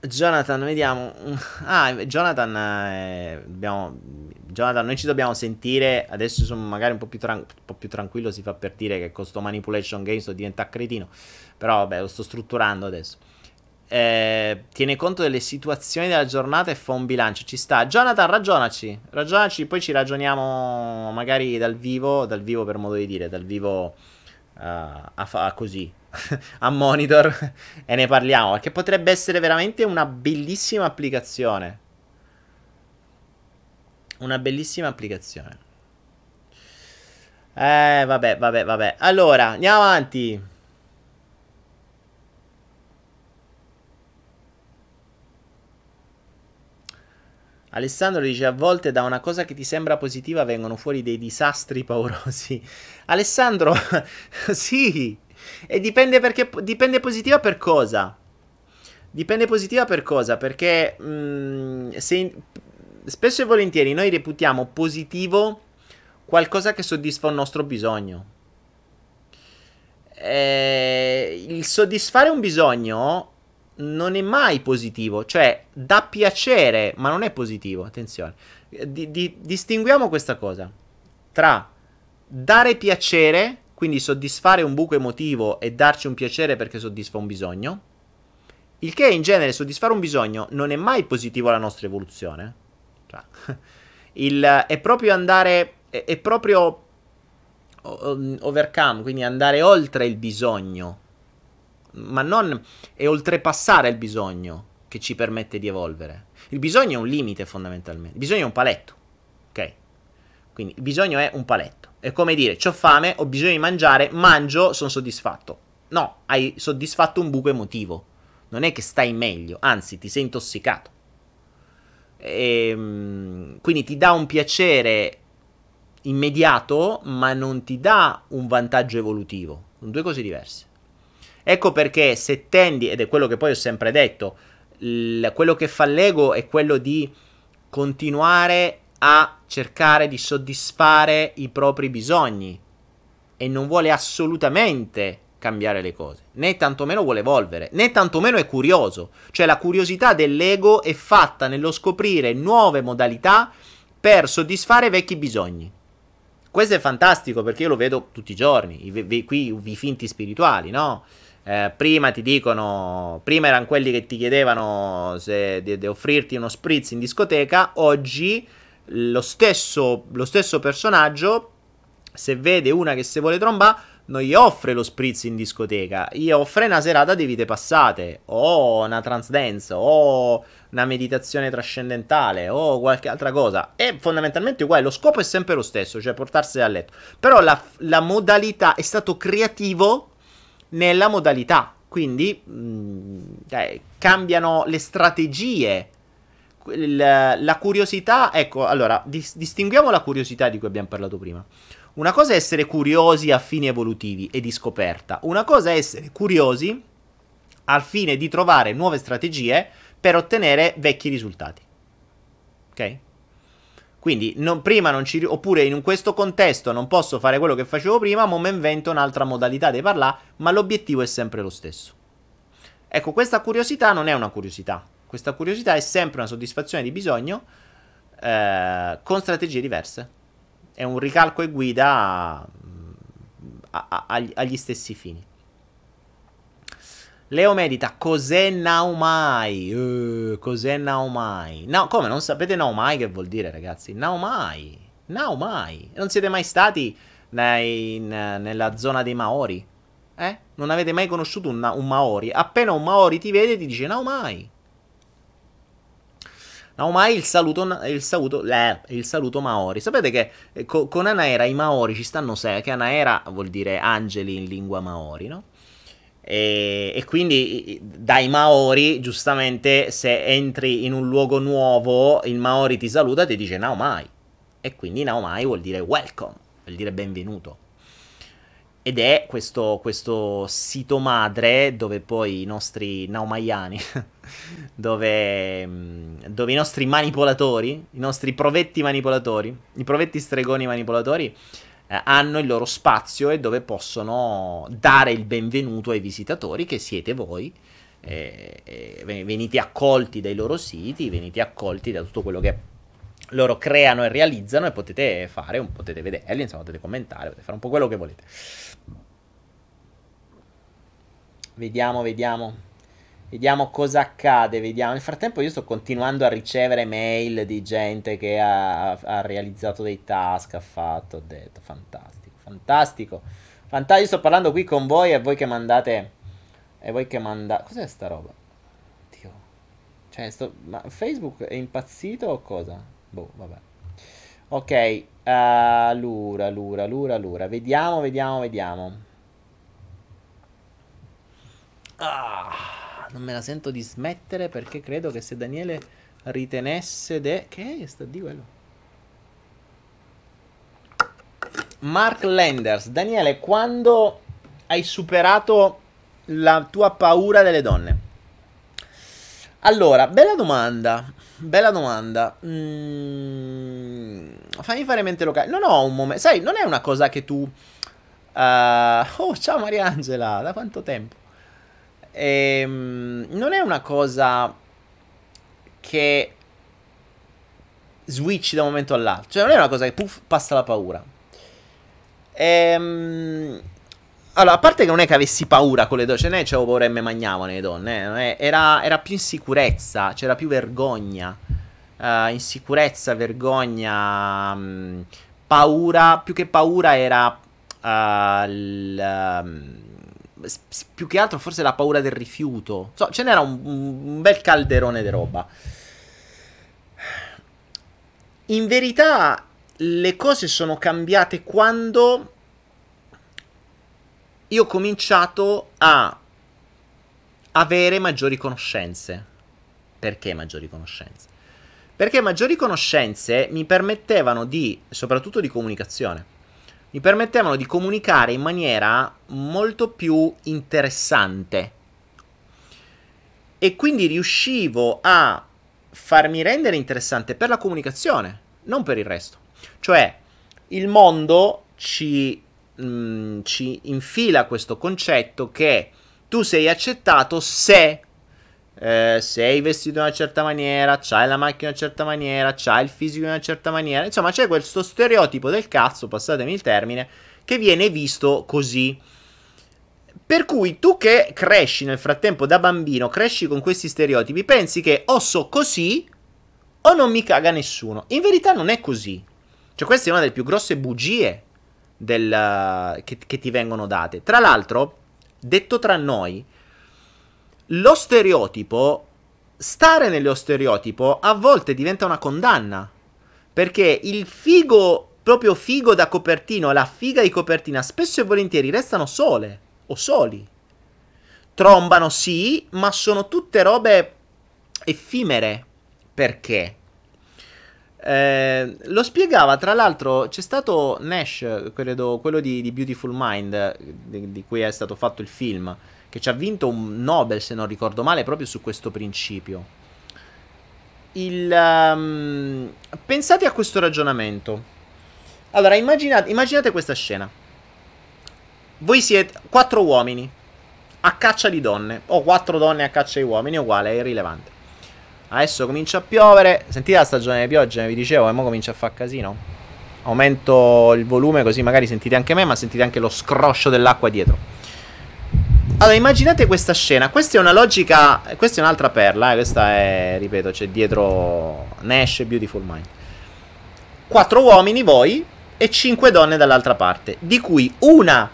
Jonathan, vediamo. Ah, Jonathan, eh, dobbiamo, Jonathan, noi ci dobbiamo sentire. Adesso sono magari un po' più, tran- un po più tranquillo. Si fa per dire che con sto Manipulation Game sto diventa cretino. Però vabbè, lo sto strutturando adesso eh, tiene conto delle situazioni della giornata e fa un bilancio. Ci sta. Jonathan, ragionaci. Ragionaci, poi ci ragioniamo magari dal vivo, dal vivo per modo di dire, dal vivo uh, a, fa- così, a monitor e ne parliamo. Perché potrebbe essere veramente una bellissima applicazione. Una bellissima applicazione. Eh, vabbè, vabbè, vabbè. Allora, andiamo avanti. Alessandro dice a volte da una cosa che ti sembra positiva vengono fuori dei disastri paurosi. Alessandro, sì, e dipende perché dipende positiva per cosa? Dipende positiva per cosa? Perché mh, mm, se, spesso e volentieri noi reputiamo positivo qualcosa che soddisfa un nostro bisogno. Eh, il soddisfare un bisogno non è mai positivo, cioè dà piacere, ma non è positivo, attenzione. Di, di, distinguiamo questa cosa tra dare piacere, quindi soddisfare un buco emotivo e darci un piacere perché soddisfa un bisogno, il che in genere soddisfare un bisogno non è mai positivo alla nostra evoluzione. Cioè, il, è proprio andare, è, è proprio overcome, quindi andare oltre il bisogno ma non è oltrepassare il bisogno che ci permette di evolvere. Il bisogno è un limite fondamentalmente, il bisogno è un paletto, ok? Quindi il bisogno è un paletto. È come dire, ho fame, ho bisogno di mangiare, mangio, sono soddisfatto. No, hai soddisfatto un buco emotivo. Non è che stai meglio, anzi ti sei intossicato. E, ehm, quindi ti dà un piacere immediato, ma non ti dà un vantaggio evolutivo. Sono due cose diverse. Ecco perché se tendi, ed è quello che poi ho sempre detto, l- quello che fa l'ego è quello di continuare a cercare di soddisfare i propri bisogni e non vuole assolutamente cambiare le cose, né tantomeno vuole evolvere, né tantomeno è curioso. Cioè la curiosità dell'ego è fatta nello scoprire nuove modalità per soddisfare vecchi bisogni. Questo è fantastico perché io lo vedo tutti i giorni, i, i, qui i finti spirituali, no? Eh, prima ti dicono, prima erano quelli che ti chiedevano se di, di offrirti uno spritz in discoteca, oggi lo stesso, lo stesso personaggio, se vede una che si vuole trombare, non gli offre lo spritz in discoteca, gli offre una serata di vite passate, o una trance dance, o una meditazione trascendentale, o qualche altra cosa. È fondamentalmente uguale, lo scopo è sempre lo stesso, cioè portarsela a letto. Però la, la modalità è stato creativo nella modalità. Quindi mh, mm, eh, cambiano le strategie. La, la curiosità, ecco, allora, dis- distinguiamo la curiosità di cui abbiamo parlato prima. Una cosa è essere curiosi a fini evolutivi e di scoperta, una cosa è essere curiosi al fine di trovare nuove strategie per ottenere vecchi risultati. Ok? Quindi non, prima non ci... oppure in questo contesto non posso fare quello che facevo prima, ma mi invento un'altra modalità di parlare, ma l'obiettivo è sempre lo stesso. Ecco, questa curiosità non è una curiosità. Questa curiosità è sempre una soddisfazione di bisogno eh, con strategie diverse. È un ricalco e guida a, a, a, agli stessi fini. Leo medita, cos'è Naumai? Uh, cos'è Naumai? No, come non sapete Naumai che vuol dire, ragazzi? Naumai. Naumai. Non siete mai stati nei, in, nella zona dei Maori? Eh? Non avete mai conosciuto un, un, Maori? Appena un Maori ti vede ti dice Naumai. Naumai il saluto, il saluto, eh, il saluto Maori. Sapete che eh, co, con Anaera i Maori ci stanno sé, che Anaera vuol dire angeli in lingua Maori, no? E, e, quindi dai Maori, giustamente, se entri in un luogo nuovo, il Maori ti saluta e ti dice Naomai. E quindi Naomai vuol dire welcome, vuol dire benvenuto. Ed è questo, questo sito madre dove poi i nostri naumaiani, dove, dove i nostri manipolatori, i nostri provetti manipolatori, i provetti stregoni manipolatori, eh, hanno il loro spazio e dove possono dare il benvenuto ai visitatori che siete voi. Eh, eh, venite accolti dai loro siti, venite accolti da tutto quello che loro creano e realizzano e potete fare, potete vederli, insomma, potete commentare, potete fare un po' quello che volete. Vediamo, vediamo. Vediamo cosa accade, vediamo. Nel frattempo io sto continuando a ricevere mail di gente che ha, ha realizzato dei task, ha fatto, ho detto, fantastico, fantastico. Fantastico, sto parlando qui con voi e voi che mandate... E voi che mandate... Cos'è sta roba? Dio. Cioè, sto... Ma Facebook è impazzito o cosa? Boh, vabbè. Ok, allora, allora, allora, allora. Vediamo, vediamo, vediamo. Ah non me la sento di smettere perché credo che se Daniele ritenesse de... Che è sta di quello? Mark Lenders, Daniele, quando hai superato la tua paura delle donne? Allora, bella domanda. Bella domanda. Mm, fammi fare mente locale. Non ho un momento. Sai, non è una cosa che tu. Uh... Oh, ciao Mariangela, da quanto tempo? Ehm, non è una cosa che switch da un momento all'altro. Cioè, non è una cosa che puff, passa la paura. Ehm, allora, a parte che non è che avessi paura con le donne, ce ne c'avevo paura e me magnavo nelle donne. Eh, era, era, più insicurezza, c'era più vergogna. Uh, insicurezza, vergogna, mh, mm, paura. Più che paura era uh, l, um, più che altro forse la paura del rifiuto. So, ce n'era un, un bel calderone di roba. In verità le cose sono cambiate quando io ho cominciato a avere maggiori conoscenze. Perché maggiori conoscenze? Perché maggiori conoscenze mi permettevano di, soprattutto di comunicazione, mi permettevano di comunicare in maniera molto più interessante. E quindi riuscivo a farmi rendere interessante per la comunicazione, non per il resto. Cioè, il mondo ci, mh, mm, ci infila questo concetto che tu sei accettato se eh, sei vestito in una certa maniera, c'hai la macchina in una certa maniera, c'hai il fisico in una certa maniera. Insomma, c'è questo stereotipo del cazzo, passatemi il termine, che viene visto così. Per cui tu che cresci nel frattempo da bambino, cresci con questi stereotipi, pensi che o so così o non mi caga nessuno. In verità non è così. Cioè, questa è una delle più grosse bugie del, che, che ti vengono date. Tra l'altro, detto tra noi, lo stereotipo, stare nello stereotipo a volte diventa una condanna. Perché il figo, proprio figo da copertino, la figa di copertina, spesso e volentieri restano sole o soli. Trombano sì, ma sono tutte robe effimere. Perché? Eh, lo spiegava, tra l'altro, c'è stato Nash, credo, quello di, di Beautiful Mind, di, di, cui è stato fatto il film che ci ha vinto un Nobel, se non ricordo male, proprio su questo principio. il, um, pensate a questo ragionamento. Allora, immaginate, immaginate questa scena. Voi siete quattro uomini a caccia di donne, o quattro donne a caccia di uomini, uguale, è irrilevante. Adesso comincia a piovere. Sentite la stagione delle piogge, vi dicevo, e ora comincia a fare casino. Aumento il volume così magari sentite anche me, ma sentite anche lo scroscio dell'acqua dietro. Allora, immaginate questa scena. Questa è una logica. Questa è un'altra perla. Eh. Questa è, ripeto, c'è dietro Nash Beautiful Mind. Quattro uomini, voi, e cinque donne dall'altra parte. Di cui una.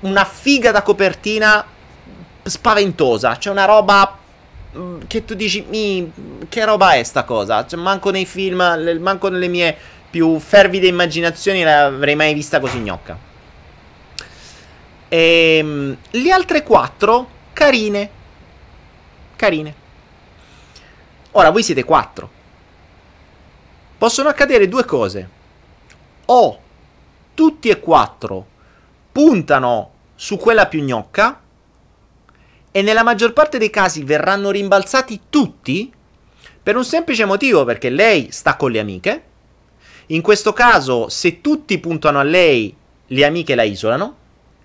Una figa da copertina spaventosa. Cioè, una roba. Mm, che tu dici, che roba è sta cosa? Cioè, manco nei film, manco nelle mie più fervide immaginazioni l'avrei mai vista così gnocca. E ehm, le altre quattro, carine. Carine. Ora, voi siete quattro. Possono accadere due cose. O tutti e quattro puntano su quella più gnocca e nella maggior parte dei casi verranno rimbalzati tutti per un semplice motivo perché lei sta con le amiche. In questo caso, se tutti puntano a lei, le amiche la isolano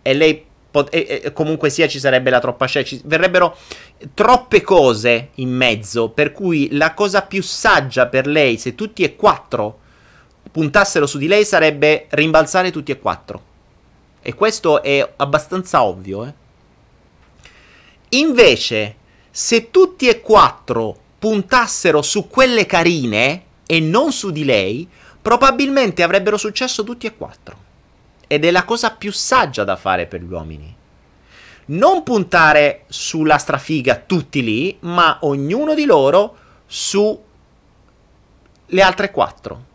e lei pot- e, e, comunque sia ci sarebbe la troppa scelta, ci verrebbero troppe cose in mezzo, per cui la cosa più saggia per lei, se tutti e quattro puntassero su di lei, sarebbe rimbalzare tutti e quattro. E questo è abbastanza ovvio, eh. Invece, se tutti e quattro puntassero su quelle carine e non su di lei, probabilmente avrebbero successo tutti e quattro. Ed è la cosa più saggia da fare per gli uomini. Non puntare sulla strafiga tutti lì, ma ognuno di loro su le altre quattro.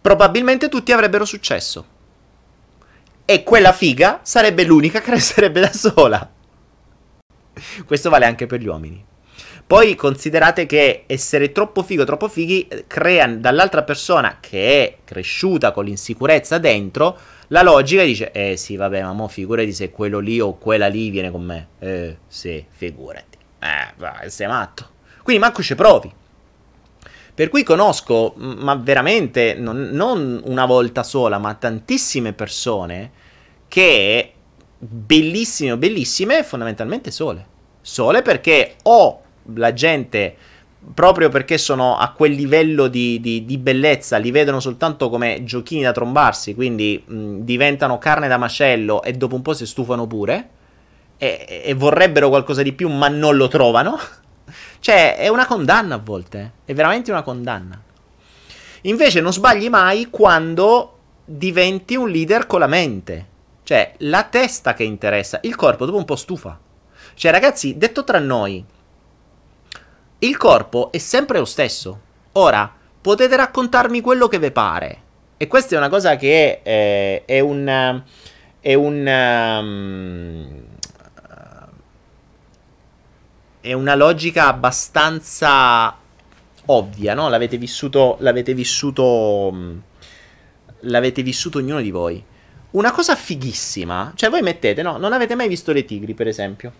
Probabilmente tutti avrebbero successo. E quella figa sarebbe l'unica che resterebbe da sola. Questo vale anche per gli uomini. Poi considerate che essere troppo figo, troppo fighi, eh, crea dall'altra persona che è cresciuta con l'insicurezza dentro, la logica dice, eh sì, vabbè, ma mo figurati se quello lì o quella lì viene con me. Eh, sì, figurati. Eh, vai, sei matto. Quindi manco ci provi. Per cui conosco, ma veramente, non, non una volta sola, ma tantissime persone che bellissime, bellissime, fondamentalmente sole. Sole perché o la gente proprio perché sono a quel livello di, di, di, bellezza, li vedono soltanto come giochini da trombarsi, quindi mh, diventano carne da macello e dopo un po' si stufano pure e, e vorrebbero qualcosa di più ma non lo trovano. cioè, è una condanna a volte, è veramente una condanna. Invece non sbagli mai quando diventi un leader con la mente. Cioè, la testa che interessa, il corpo dopo un po' stufa. Cioè, ragazzi, detto tra noi, il corpo è sempre lo stesso. Ora, potete raccontarmi quello che vi pare. E questa è una cosa che è, eh, è un... È un... Um, è una logica abbastanza ovvia, no? L'avete vissuto... L'avete vissuto... Mm, l'avete vissuto ognuno di voi. Una cosa fighissima. Cioè, voi mettete, no? Non avete mai visto le tigri, per esempio.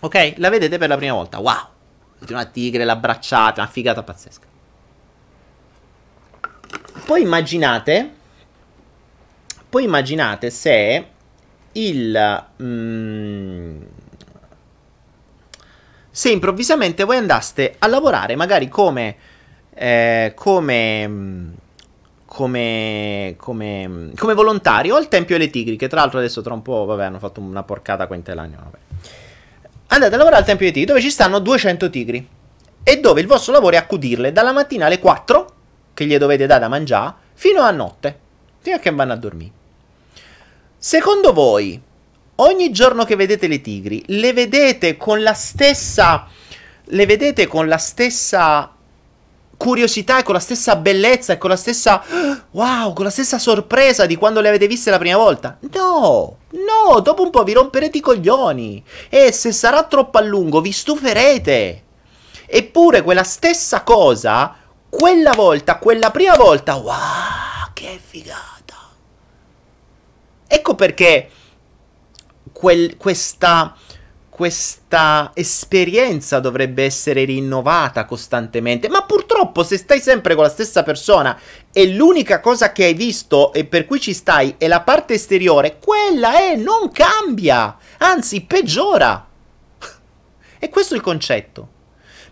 Ok? La vedete per la prima volta. Wow! Una tigre, l'abbracciata, una figata pazzesca. Poi immaginate, poi immaginate se il... Mm, se improvvisamente voi andaste a lavorare magari come... Eh, come come, come, come, volontario al Tempio delle Tigri, che tra l'altro adesso tra un po', vabbè, hanno fatto una porcata qua in Telagno, vabbè andate a lavorare al Tempio dei Tigri dove ci stanno 200 tigri e dove il vostro lavoro è accudirle dalla mattina alle 4 che gli dovete dare da mangiare fino a notte, fino a che vanno a dormire. Secondo voi, ogni giorno che vedete le tigri, le vedete con la stessa le vedete con la stessa curiosità e con la stessa bellezza e con la stessa wow, con la stessa sorpresa di quando le avete viste la prima volta? No, no, dopo un po' vi romperete i coglioni e se sarà troppo a lungo vi stuferete. Eppure quella stessa cosa, quella volta, quella prima volta, wow, che figata. Ecco perché quel, questa questa esperienza dovrebbe essere rinnovata costantemente. Ma purtroppo, se stai sempre con la stessa persona e l'unica cosa che hai visto e per cui ci stai è la parte esteriore, quella è, non cambia, anzi peggiora. e questo è il concetto.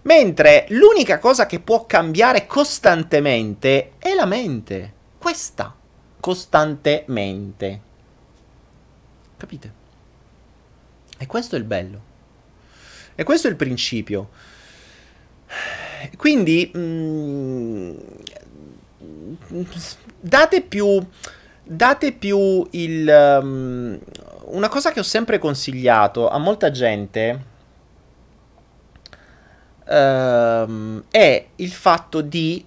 Mentre l'unica cosa che può cambiare costantemente è la mente. Questa. Costantemente. Capite? E questo è il bello. E questo è il principio. Quindi mh, mm, date più date più il um, una cosa che ho sempre consigliato a molta gente um, è il fatto di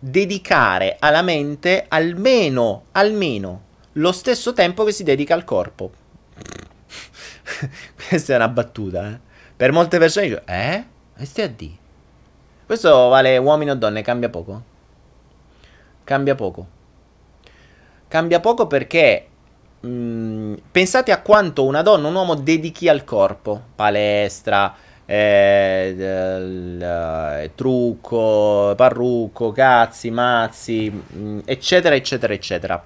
dedicare alla mente almeno almeno lo stesso tempo che si dedica al corpo. Questa è una battuta, eh. Per molte persone dico, eh? E stai a D. Questo vale uomini o donne, cambia poco. Cambia poco. Cambia poco perché mh, mm, pensate a quanto una donna, un uomo dedichi al corpo, palestra, eh, eh, trucco, parrucco, cazzi, mazzi, mh, mm, eccetera, eccetera, eccetera.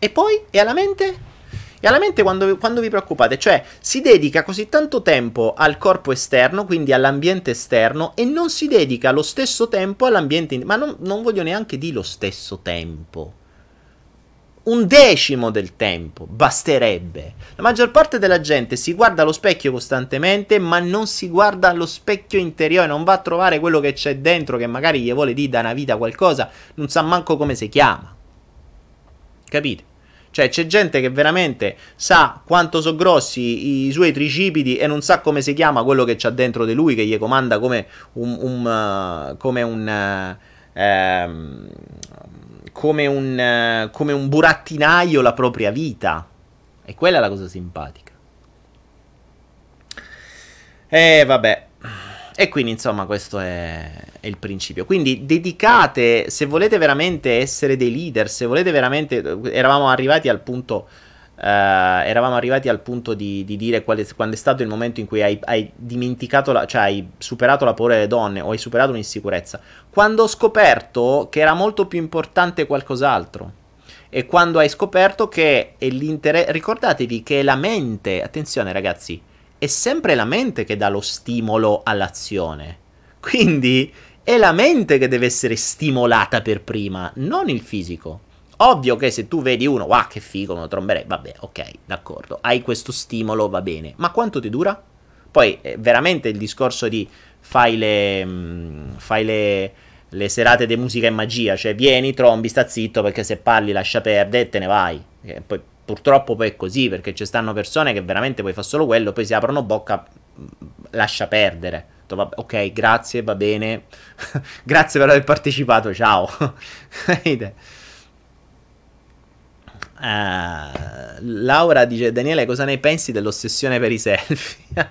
E poi? E alla mente? E alla mente quando, quando, vi preoccupate, cioè si dedica così tanto tempo al corpo esterno, quindi all'ambiente esterno, e non si dedica lo stesso tempo all'ambiente interno. Ma non, non voglio neanche dire lo stesso tempo. Un decimo del tempo basterebbe. La maggior parte della gente si guarda allo specchio costantemente, ma non si guarda allo specchio interiore, non va a trovare quello che c'è dentro, che magari gli vuole dire da una vita qualcosa, non sa manco come si chiama. Capite? Cioè, c'è gente che veramente sa quanto sono grossi i suoi tricipiti e non sa come si chiama quello che c'ha dentro di lui, che gli comanda come un. un uh, come un. Uh, um, come un, uh, come un burattinaio la propria vita. E quella è la cosa simpatica. E vabbè. E quindi, insomma, questo è, è, il principio. Quindi dedicate, se volete veramente essere dei leader, se volete veramente... Eravamo arrivati al punto... Uh, eravamo arrivati al punto di, di dire è, quando è stato il momento in cui hai, hai dimenticato, la, cioè hai superato la paura delle donne o hai superato un'insicurezza. Quando ho scoperto che era molto più importante qualcos'altro. E quando hai scoperto che è l'interesse... Ricordatevi che la mente, attenzione ragazzi, è sempre la mente che dà lo stimolo all'azione. Quindi è la mente che deve essere stimolata per prima, non il fisico. Ovvio che se tu vedi uno, wow, che figo, me lo tromberei, vabbè, ok, d'accordo, hai questo stimolo, va bene, ma quanto ti dura? Poi, eh, veramente il discorso di fai le, mh, mm, fai le, le serate di musica e magia, cioè vieni, trombi, sta zitto perché se parli lascia perdere e te ne vai. Poi Purtroppo poi è così, perché ci stanno persone che veramente poi fa solo quello, poi si aprono bocca, lascia perdere. Ok, grazie, va bene. grazie per aver partecipato, ciao. Uh, Laura dice: Daniele, cosa ne pensi dell'ossessione per i selfie?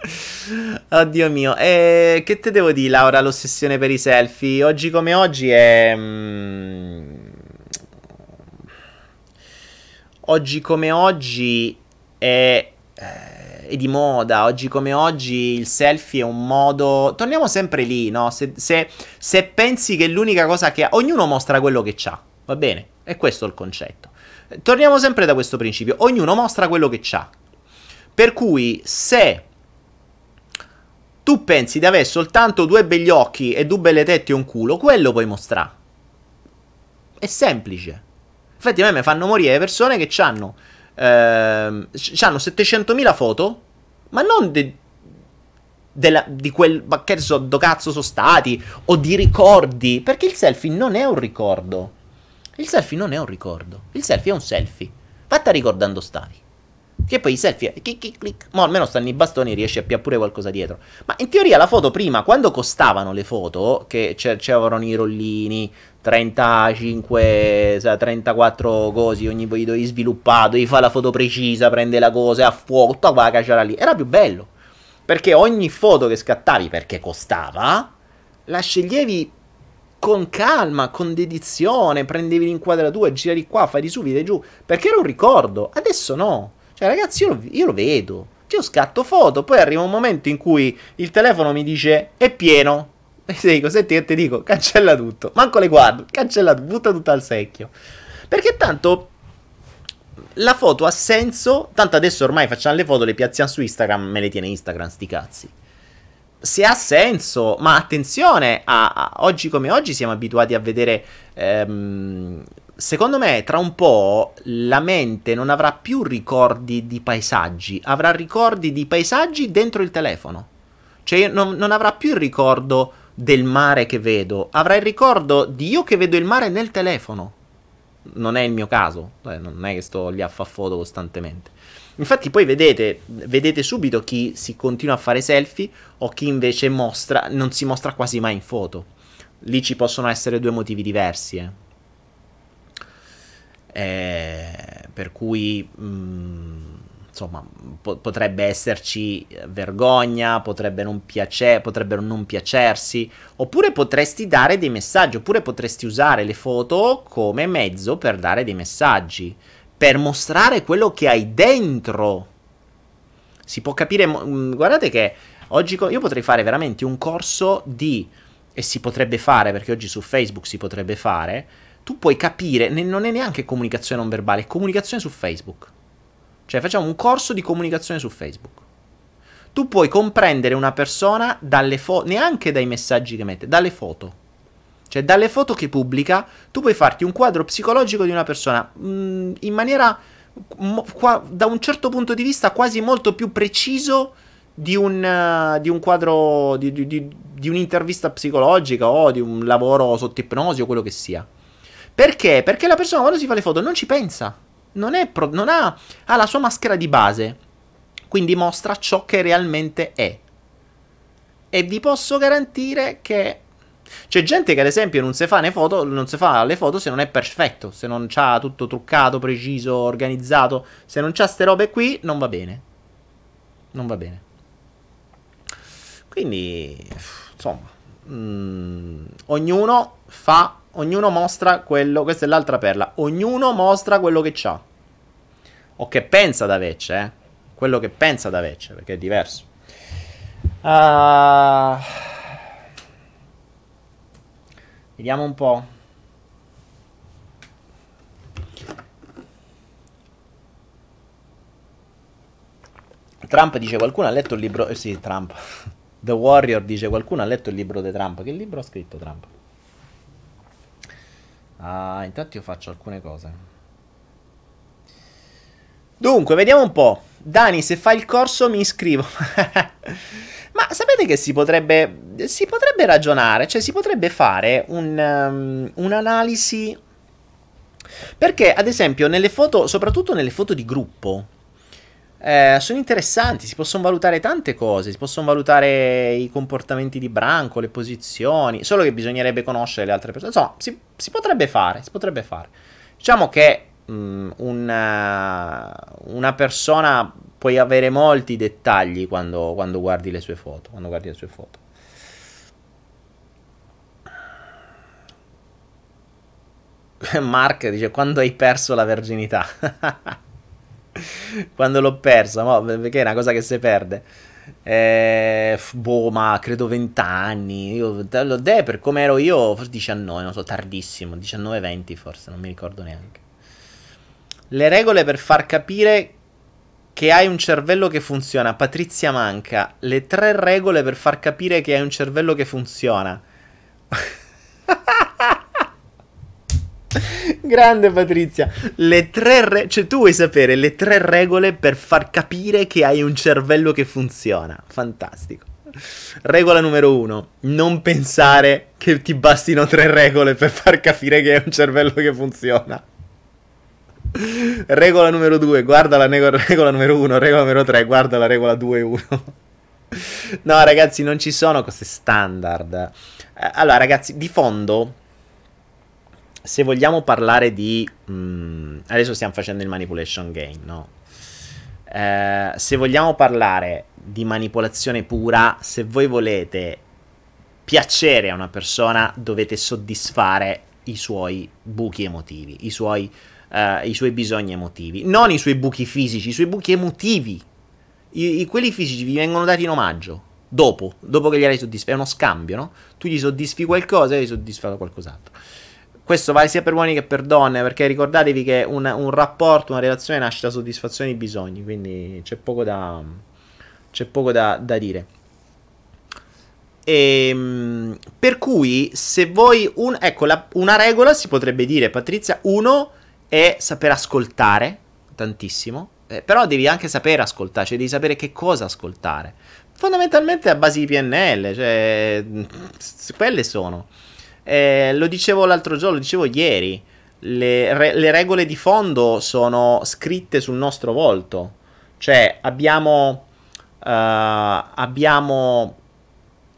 Oddio mio, eh, che te devo dire, Laura? L'ossessione per i selfie oggi come oggi è. Mm, oggi come oggi è, è, di moda, oggi come oggi il selfie è un modo... Torniamo sempre lì, no? Se, se, se pensi che l'unica cosa che ha... Ognuno mostra quello che ha, va bene? E questo è il concetto. Torniamo sempre da questo principio, ognuno mostra quello che ha. Per cui se tu pensi di avere soltanto due begli occhi e due belle tette e un culo, quello puoi mostrare. È semplice. Infatti, a me mi fanno morire persone che hanno, ehm, 700.000 foto, ma non de, della, di quel. So, do cazzo sono stati, o di ricordi. Perché il selfie non è un ricordo. Il selfie non è un ricordo. Il selfie è un selfie. Fatta ricordando stavi. Che poi i selfie, clic, clic, clic, ma almeno stanno i bastoni, riesci a piare pure qualcosa dietro. Ma in teoria la foto prima, quando costavano le foto, che c'erano i rollini, 35, 34 cosi, ogni dovevi sviluppato, devi fare la foto precisa, prende la cosa a fuoco, tutta quella cacciara lì. Era più bello. Perché ogni foto che scattavi, perché costava, la sceglievi con calma, con dedizione, prendevi l'inquadratura, giravi qua, fai di su, vedi giù, perché era un ricordo. Adesso no. Cioè, ragazzi, io lo, io lo vedo. Io scatto foto, poi arriva un momento in cui il telefono mi dice è pieno. E se dico, senti che ti dico, cancella tutto. Manco le guardo, cancella tutto, butta tutto al secchio. Perché tanto la foto ha senso. Tanto adesso ormai facciamo le foto, le piazziamo su Instagram, me le tiene Instagram, sti cazzi. Se ha senso, ma attenzione, a, a, oggi come oggi siamo abituati a vedere ehm, secondo me tra un po' la mente non avrà più ricordi di paesaggi, avrà ricordi di paesaggi dentro il telefono. Cioè non, non, avrà più il ricordo del mare che vedo, avrà il ricordo di io che vedo il mare nel telefono. Non è il mio caso, eh, non è che sto lì a fare foto costantemente. Infatti poi vedete, vedete subito chi si continua a fare selfie o chi invece mostra, non si mostra quasi mai in foto. Lì ci possono essere due motivi diversi, eh. Eh, per cui mh, mm, insomma po- potrebbe esserci vergogna, potrebbe non piace- potrebbero non piacersi, oppure potresti dare dei messaggi, oppure potresti usare le foto come mezzo per dare dei messaggi, per mostrare quello che hai dentro. Si può capire, mh, mm, guardate che oggi co- io potrei fare veramente un corso di, e si potrebbe fare perché oggi su Facebook si potrebbe fare, tu puoi capire, non è neanche comunicazione non verbale, è comunicazione su Facebook. Cioè facciamo un corso di comunicazione su Facebook. Tu puoi comprendere una persona dalle foto, neanche dai messaggi che mette, dalle foto. Cioè dalle foto che pubblica, tu puoi farti un quadro psicologico di una persona mh, mm, in maniera, mo, qua, da un certo punto di vista, quasi molto più preciso di un, uh, di un quadro, di, di, di un'intervista psicologica o di un lavoro sotto ipnosi o quello che sia. Perché? Perché la persona quando si fa le foto non ci pensa. Non, pro- non ha, ha la sua maschera di base. Quindi mostra ciò che realmente è. E vi posso garantire che c'è gente che ad esempio non si fa, le foto, non si fa le foto se non è perfetto, se non c'ha tutto truccato, preciso, organizzato, se non c'ha ste robe qui, non va bene. Non va bene. Quindi, insomma, mh, mm, ognuno fa ognuno mostra quello. Questa è l'altra perla. Ognuno mostra quello che ha. O che pensa da vecchio, eh. Quello che pensa da vecchio, perché è diverso. Uh... Vediamo un po'. Trump dice qualcuno ha letto il libro. Eh sì, Trump. The Warrior dice qualcuno ha letto il libro di Trump. Che libro ha scritto Trump? Ah, intanto io faccio alcune cose. Dunque, vediamo un po'. Dani, se fai il corso mi iscrivo. Ma sapete che si potrebbe, si potrebbe ragionare, cioè si potrebbe fare un, um, un'analisi... Perché, ad esempio, nelle foto, soprattutto nelle foto di gruppo, eh, sono interessanti, si possono valutare tante cose, si possono valutare i comportamenti di branco, le posizioni, solo che bisognerebbe conoscere le altre persone. Insomma, si, si potrebbe fare, si potrebbe fare. Diciamo che mh, mm, una, una, persona puoi avere molti dettagli quando, quando guardi le sue foto, quando guardi le sue foto. Mark dice quando hai perso la verginità. quando l'ho persa, mo, perché è una cosa che si perde. Eh, boh, ma credo 20 anni. Io de per come ero io, forse 19, non so, tardissimo, 19-20 forse, non mi ricordo neanche. Le regole per far capire che hai un cervello che funziona. Patrizia Manca, le tre regole per far capire che hai un cervello che funziona. Grande Patrizia. Le tre re- cioè tu vuoi sapere le tre regole per far capire che hai un cervello che funziona. Fantastico. Regola numero uno, non pensare che ti bastino tre regole per far capire che hai un cervello che funziona. Regola numero due, guarda la nego- regola numero uno, regola numero tre, guarda la regola 2 e 1. no ragazzi, non ci sono cose standard. Eh, allora ragazzi, di fondo se vogliamo parlare di... Mm, adesso stiamo facendo il manipulation game, no? Eh, se vogliamo parlare di manipolazione pura, se voi volete piacere a una persona, dovete soddisfare i suoi buchi emotivi, i suoi uh, i suoi bisogni emotivi, non i suoi buchi fisici, i suoi buchi emotivi. I, i, quelli fisici vi vengono dati in omaggio. Dopo, dopo che gli hai soddisfatto, è uno scambio, no? Tu gli soddisfi qualcosa e gli soddisfa qualcos'altro. Questo vale sia per uomini che per donne, perché ricordatevi che un, un rapporto, una relazione nasce da soddisfazione di bisogni, quindi c'è poco da, c'è poco da, da dire. E, ehm, per cui, se voi. Un, ecco, la, una regola si potrebbe dire, Patrizia: uno è saper ascoltare tantissimo. Eh, però devi anche sapere ascoltare, cioè devi sapere che cosa ascoltare. Fondamentalmente a base di PNL, cioè. Quelle sono. Eh, lo dicevo l'altro giorno, lo dicevo ieri. Le, re, le, regole di fondo sono scritte sul nostro volto. Cioè, abbiamo. Uh, abbiamo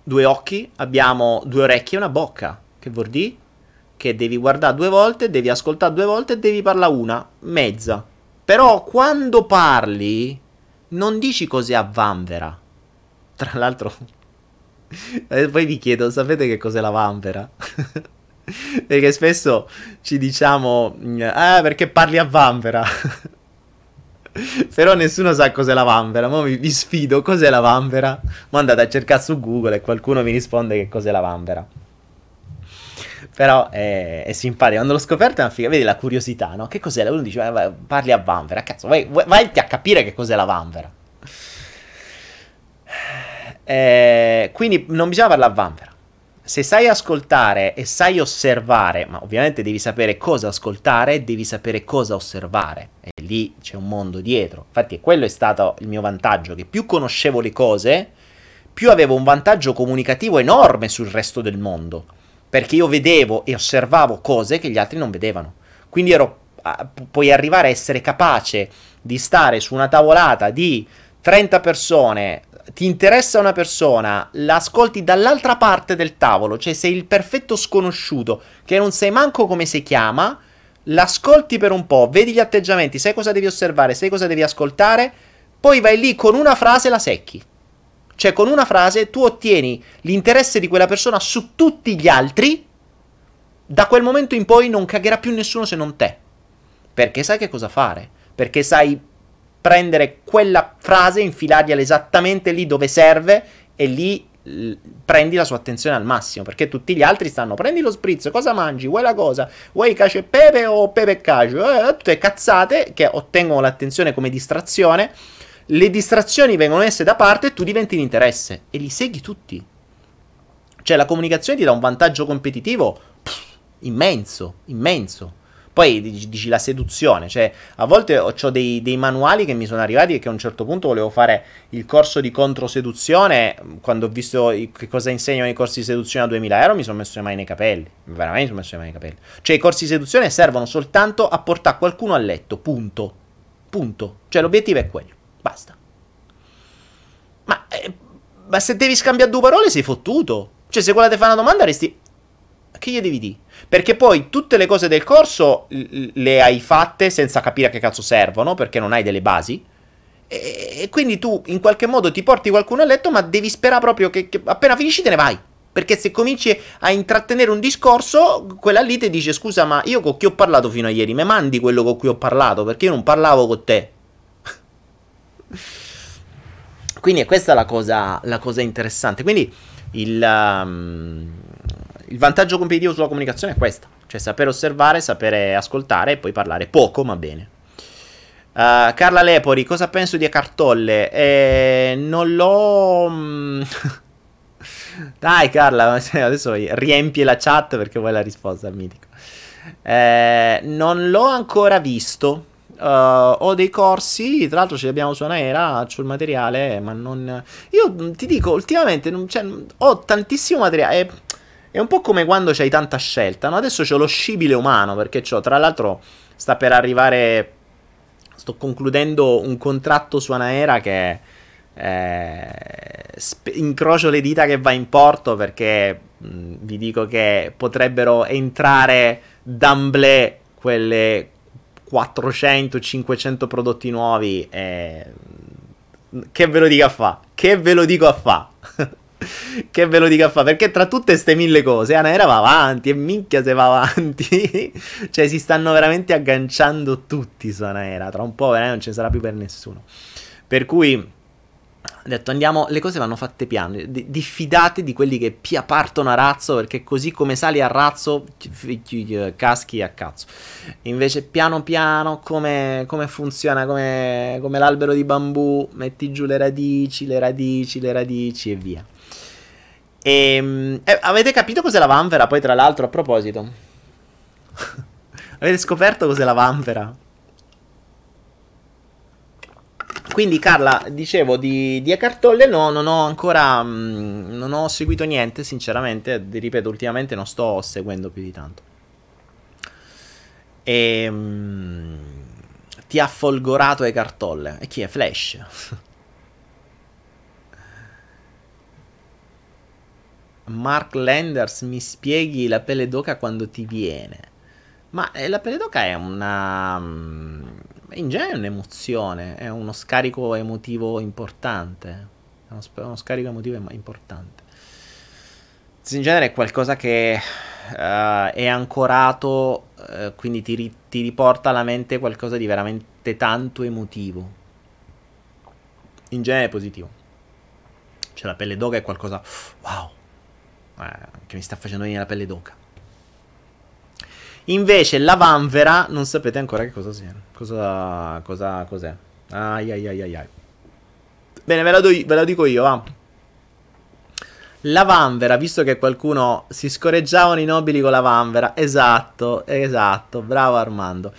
due occhi, abbiamo due orecchie e una bocca. Che vuol dire? Che devi guardare due volte, devi ascoltare due volte e devi parlare una, mezza. Però quando parli, non dici cose a vanvera. Tra l'altro, e poi vi chiedo, sapete che cos'è la vanvera? perché spesso ci diciamo, ah, perché parli a vanvera? Però nessuno sa cos'è la vanvera. Ma vi, vi, sfido, cos'è la vanvera? Ma andate a cercare su Google e qualcuno mi risponde che cos'è la vanvera. Però è, è simpatico. Quando l'ho scoperto è una figa. Vedi la curiosità, no? Che cos'è? Uno dice, vai, parli a vanvera. Cazzo, vai, vai a capire che cos'è la vanvera. Eh, quindi non bisogna parlare a vanvera. Se sai ascoltare e sai osservare, ma ovviamente devi sapere cosa ascoltare devi sapere cosa osservare. E lì c'è un mondo dietro. Infatti, quello è stato il mio vantaggio: che più conoscevo le cose, più avevo un vantaggio comunicativo enorme sul resto del mondo. Perché io vedevo e osservavo cose che gli altri non vedevano. Quindi ero, puoi arrivare a essere capace di stare su una tavolata di 30 persone ti interessa una persona, l'ascolti dall'altra parte del tavolo, cioè sei il perfetto sconosciuto, che non sai manco come si chiama, l'ascolti per un po', vedi gli atteggiamenti, sai cosa devi osservare, sai cosa devi ascoltare, poi vai lì con una frase la secchi. Cioè con una frase tu ottieni l'interesse di quella persona su tutti gli altri, da quel momento in poi non cagherà più nessuno se non te. Perché sai che cosa fare, perché sai prendere quella frase, infilargliela esattamente lì dove serve e lì l- prendi la sua attenzione al massimo perché tutti gli altri stanno prendi lo spritz cosa mangi? Vuoi la cosa? Vuoi cacio e pepe o pepe e cacio? Eh, tutte cazzate che ottengono l'attenzione come distrazione le distrazioni vengono messe da parte e tu diventi l'interesse e li segui tutti. Cioè la comunicazione ti dà un vantaggio competitivo pff, immenso immenso poi dici la seduzione, cioè a volte ho dei, dei, manuali che mi sono arrivati e che a un certo punto volevo fare il corso di controseduzione, quando ho visto che cosa insegnano i corsi di seduzione a 2000 euro mi sono messo le mani nei capelli, veramente mi sono messo le mani nei capelli. Cioè i corsi di seduzione servono soltanto a portare qualcuno a letto, punto. Punto. Cioè l'obiettivo è quello, basta. Ma, eh, ma se devi scambiare due parole sei fottuto. Cioè se quella ti fa una domanda resti... Che gli devi dire? Perché poi tutte le cose del corso le hai fatte senza capire a che cazzo servono, perché non hai delle basi. E, quindi tu in qualche modo ti porti qualcuno a letto, ma devi sperare proprio che, che appena finisci te ne vai. Perché se cominci a intrattenere un discorso, quella lì ti dice: Scusa, ma io con chi ho parlato fino a ieri? Mi mandi quello con cui ho parlato? Perché io non parlavo con te. Quindi è questa la cosa, la cosa interessante. Quindi il. Um, il vantaggio competitivo sulla comunicazione è questo, cioè sapere osservare, sapere ascoltare e poi parlare poco ma bene. Uh, Carla Lepori, cosa penso di Cartolle? Eh, non l'ho... Mm, Dai Carla, adesso riempie la chat perché vuoi la risposta al mitico. Eh, non l'ho ancora visto. Uh, ho dei corsi, tra l'altro ce li abbiamo su Anaera, ho il materiale, ma non... Io ti dico, ultimamente non, cioè, ho tantissimo materiale. È un po' come quando c'hai tanta scelta, no? Adesso c'ho lo scibile umano, perché c'ho, tra l'altro, sta per arrivare... Sto concludendo un contratto su Anaera che... Eh, sp- incrocio le dita che va in porto perché mh, vi dico che potrebbero entrare d'amblè quelle 400-500 prodotti nuovi. Eh, che ve lo dico a fa? Che ve lo dico a fa? che ve lo dica a fare? Perché tra tutte queste mille cose, Anaera va avanti e minchia se va avanti. cioè, si stanno veramente agganciando tutti su Anaera. Tra un po' veramente non ce ne sarà più per nessuno. Per cui detto andiamo, le cose vanno fatte piano, diffidate di quelli che pia partono a razzo perché così come sali a razzo caschi a cazzo. Invece piano piano come, come funziona, come, come l'albero di bambù, metti giù le radici, le radici, le radici e via. E, ehm, eh, avete capito cos'è la vanvera? Poi tra l'altro a proposito. avete scoperto cos'è la vanvera? Quindi Carla, dicevo di, di Acartolle no, non ho ancora mh, mm, non ho seguito niente, sinceramente, ripeto, ultimamente non sto seguendo più di tanto. E mh, mm, ti ha folgorato Acartolle. E chi è? Flash. Mark Landers, mi spieghi la pelle d'oca quando ti viene? Ma eh, la pelle d'oca è una... Mm, in genere è un'emozione, è uno scarico emotivo importante. È uno, uno scarico emotivo importante. In genere è qualcosa che uh, è ancorato, uh, quindi ti, ri- ti riporta alla mente qualcosa di veramente tanto emotivo. In genere è positivo. Cioè la pelle d'oca è qualcosa, wow, che mi sta facendo venire la pelle d'oca. Invece la vanvera non sapete ancora che cosa sia. Cosa, cosa cos'è? Ai ai ai ai ai. Bene, ve la, do, ve la dico io, va. La vanvera, visto che qualcuno si scorreggiavano i nobili con la vanvera. Esatto, esatto, bravo Armando.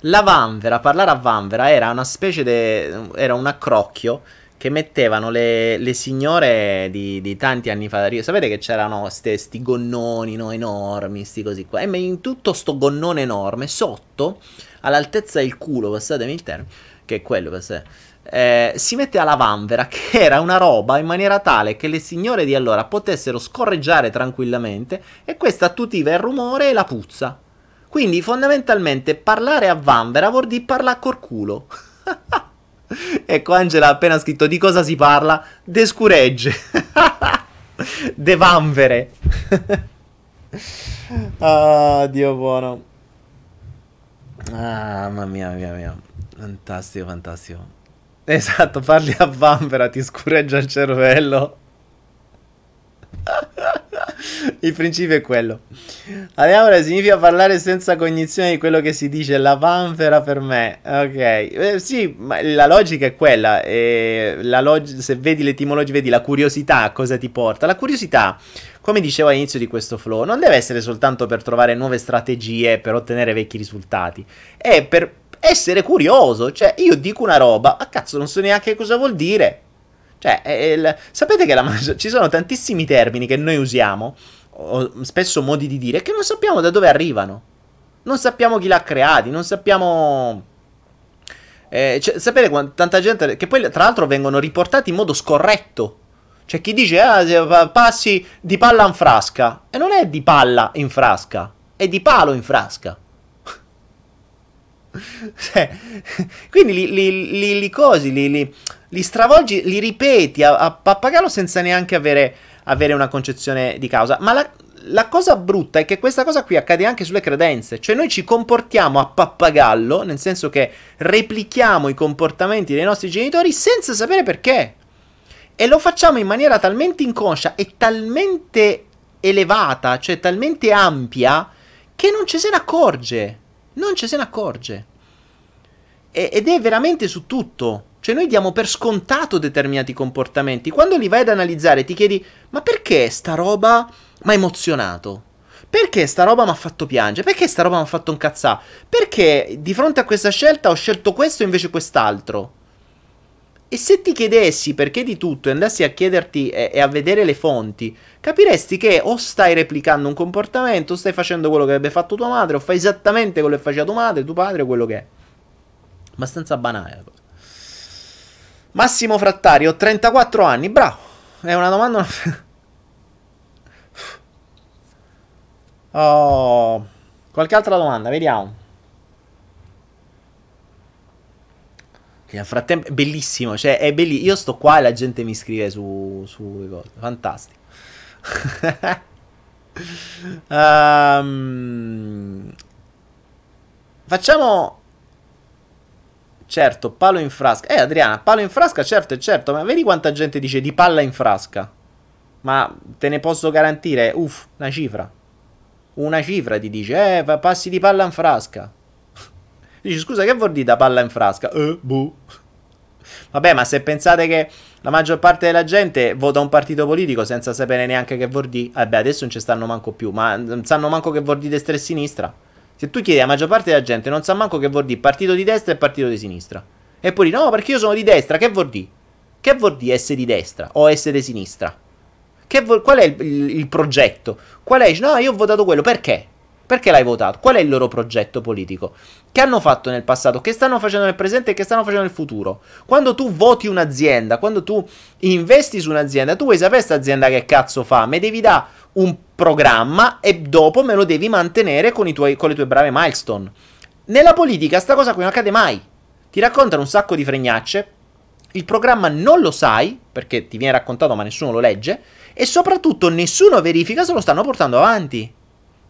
La vanvera, parlare a vanvera era una specie di... era un accrocchio che mettevano le, le signore di, di, tanti anni fa. Sapete che c'erano questi gonnoni no, enormi, sti così qua. E in tutto sto gonnone enorme, sotto, all'altezza del culo, passatemi il termine, che è quello, passate, eh, si mette alla vanvera, che era una roba in maniera tale che le signore di allora potessero scorreggiare tranquillamente e questa attutiva il rumore e la puzza. Quindi fondamentalmente parlare a vanvera vuol dire parlare col culo. Ecco, Angela ha appena scritto di cosa si parla. De scuregge. De vanvere. ah, Dio buono. Ah, mamma mia, mamma mia. Fantastico, fantastico. Esatto, parli a vanvera, ti scureggia il cervello. Il principio è quello. Allora, significa parlare senza cognizione di quello che si dice. La vanvera per me. Ok. Eh, sì, ma la logica è quella. Eh, la log- se vedi l'etimologia, vedi la curiosità a cosa ti porta. La curiosità, come dicevo all'inizio di questo flow, non deve essere soltanto per trovare nuove strategie per ottenere vecchi risultati. È per essere curioso. Cioè, io dico una roba, a cazzo, non so neanche cosa vuol dire. Cioè, il... sapete che la... ci sono tantissimi termini che noi usiamo, o spesso modi di dire, che non sappiamo da dove arrivano. Non sappiamo chi l'ha creati, non sappiamo... Eh, cioè, sapete quanta tanta gente... Che poi tra l'altro vengono riportati in modo scorretto. C'è chi dice, ah, passi di palla in frasca. E non è di palla in frasca, è di palo in frasca. cioè, quindi li, li, li, li cosi, li, li, li, stravolgi, li ripeti a, a pappagallo senza neanche avere, avere, una concezione di causa. Ma la, la cosa brutta è che questa cosa qui accade anche sulle credenze, cioè noi ci comportiamo a pappagallo, nel senso che replichiamo i comportamenti dei nostri genitori senza sapere perché. E lo facciamo in maniera talmente inconscia e talmente elevata, cioè talmente ampia, che non ci se ne accorge non ci se ne accorge. E, ed è veramente su tutto. Cioè noi diamo per scontato determinati comportamenti. Quando li vai ad analizzare ti chiedi, ma perché sta roba mi ha emozionato? Perché sta roba mi ha fatto piangere? Perché sta roba mi ha fatto incazzare? Perché di fronte a questa scelta ho scelto questo invece quest'altro? E se ti chiedessi perché di tutto e andassi a chiederti e, e, a vedere le fonti, capiresti che o stai replicando un comportamento, o stai facendo quello che avrebbe fatto tua madre, o fai esattamente quello che faceva tua madre, tuo padre, o quello che è. Abbastanza banale. Massimo Frattari, ho 34 anni, bravo. È una domanda... oh. Qualche altra domanda, vediamo. Nel frattempo, è bellissimo, cioè è bellissimo. Io sto qua e la gente mi scrive su, su cose. Fantastico. um, facciamo Certo, palo in frasca. Eh, Adriana, palo in frasca, certo e certo, ma vedi quanta gente dice di palla in frasca. Ma te ne posso garantire, uff, una cifra. Una cifra ti dice, eh, passi di palla in frasca. Dici, scusa, che vuol dire da palla in frasca? Eh, boh. Vabbè, ma se pensate che la maggior parte della gente vota un partito politico senza sapere neanche che vuol dire, vabbè, adesso non ci stanno manco più, ma non sanno manco che vuol dire destra e sinistra. Se tu chiedi alla maggior parte della gente, non sa manco che vuol dire partito di destra e partito di sinistra. E poi no, perché io sono di destra, che vuol dire? Che vuol dire essere di destra o essere di sinistra? Vo- qual è il, il, il, progetto? Qual è? No, io ho votato quello, perché? Perché l'hai votato? Qual è il loro progetto politico? Che hanno fatto nel passato? Che stanno facendo nel presente e che stanno facendo nel futuro? Quando tu voti un'azienda, quando tu investi su un'azienda, tu vuoi sapere questa azienda che cazzo fa? Me devi dare un programma e dopo me lo devi mantenere con, tuoi, con le tue brave milestone. Nella politica sta cosa qui non accade mai. Ti raccontano un sacco di fregnacce, il programma non lo sai, perché ti viene raccontato ma nessuno lo legge, e soprattutto nessuno verifica se lo stanno portando avanti,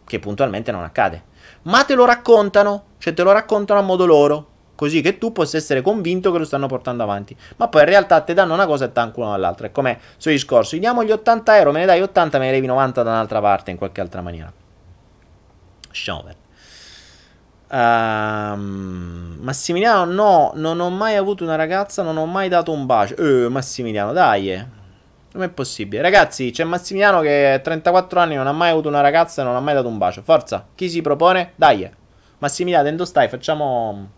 che puntualmente non accade. Ma te lo raccontano, cioè te lo raccontano a modo loro così che tu possa essere convinto che lo stanno portando avanti. Ma poi in realtà ti danno una cosa e tanculo dall'altra. È come sul discorso, gli diamo gli 80 euro, me ne dai 80, me ne levi 90 da un'altra parte, in qualche altra maniera. Sciaver. Uh, ehm, Massimiliano, no, non ho mai avuto una ragazza, non ho mai dato un bacio. Eh, Massimiliano, dai. Eh. Com'è possibile? Ragazzi, c'è Massimiliano che ha 34 anni, non ha mai avuto una ragazza e non ha mai dato un bacio. Forza, chi si propone? Dai. Eh. Massimiliano, dove stai? Facciamo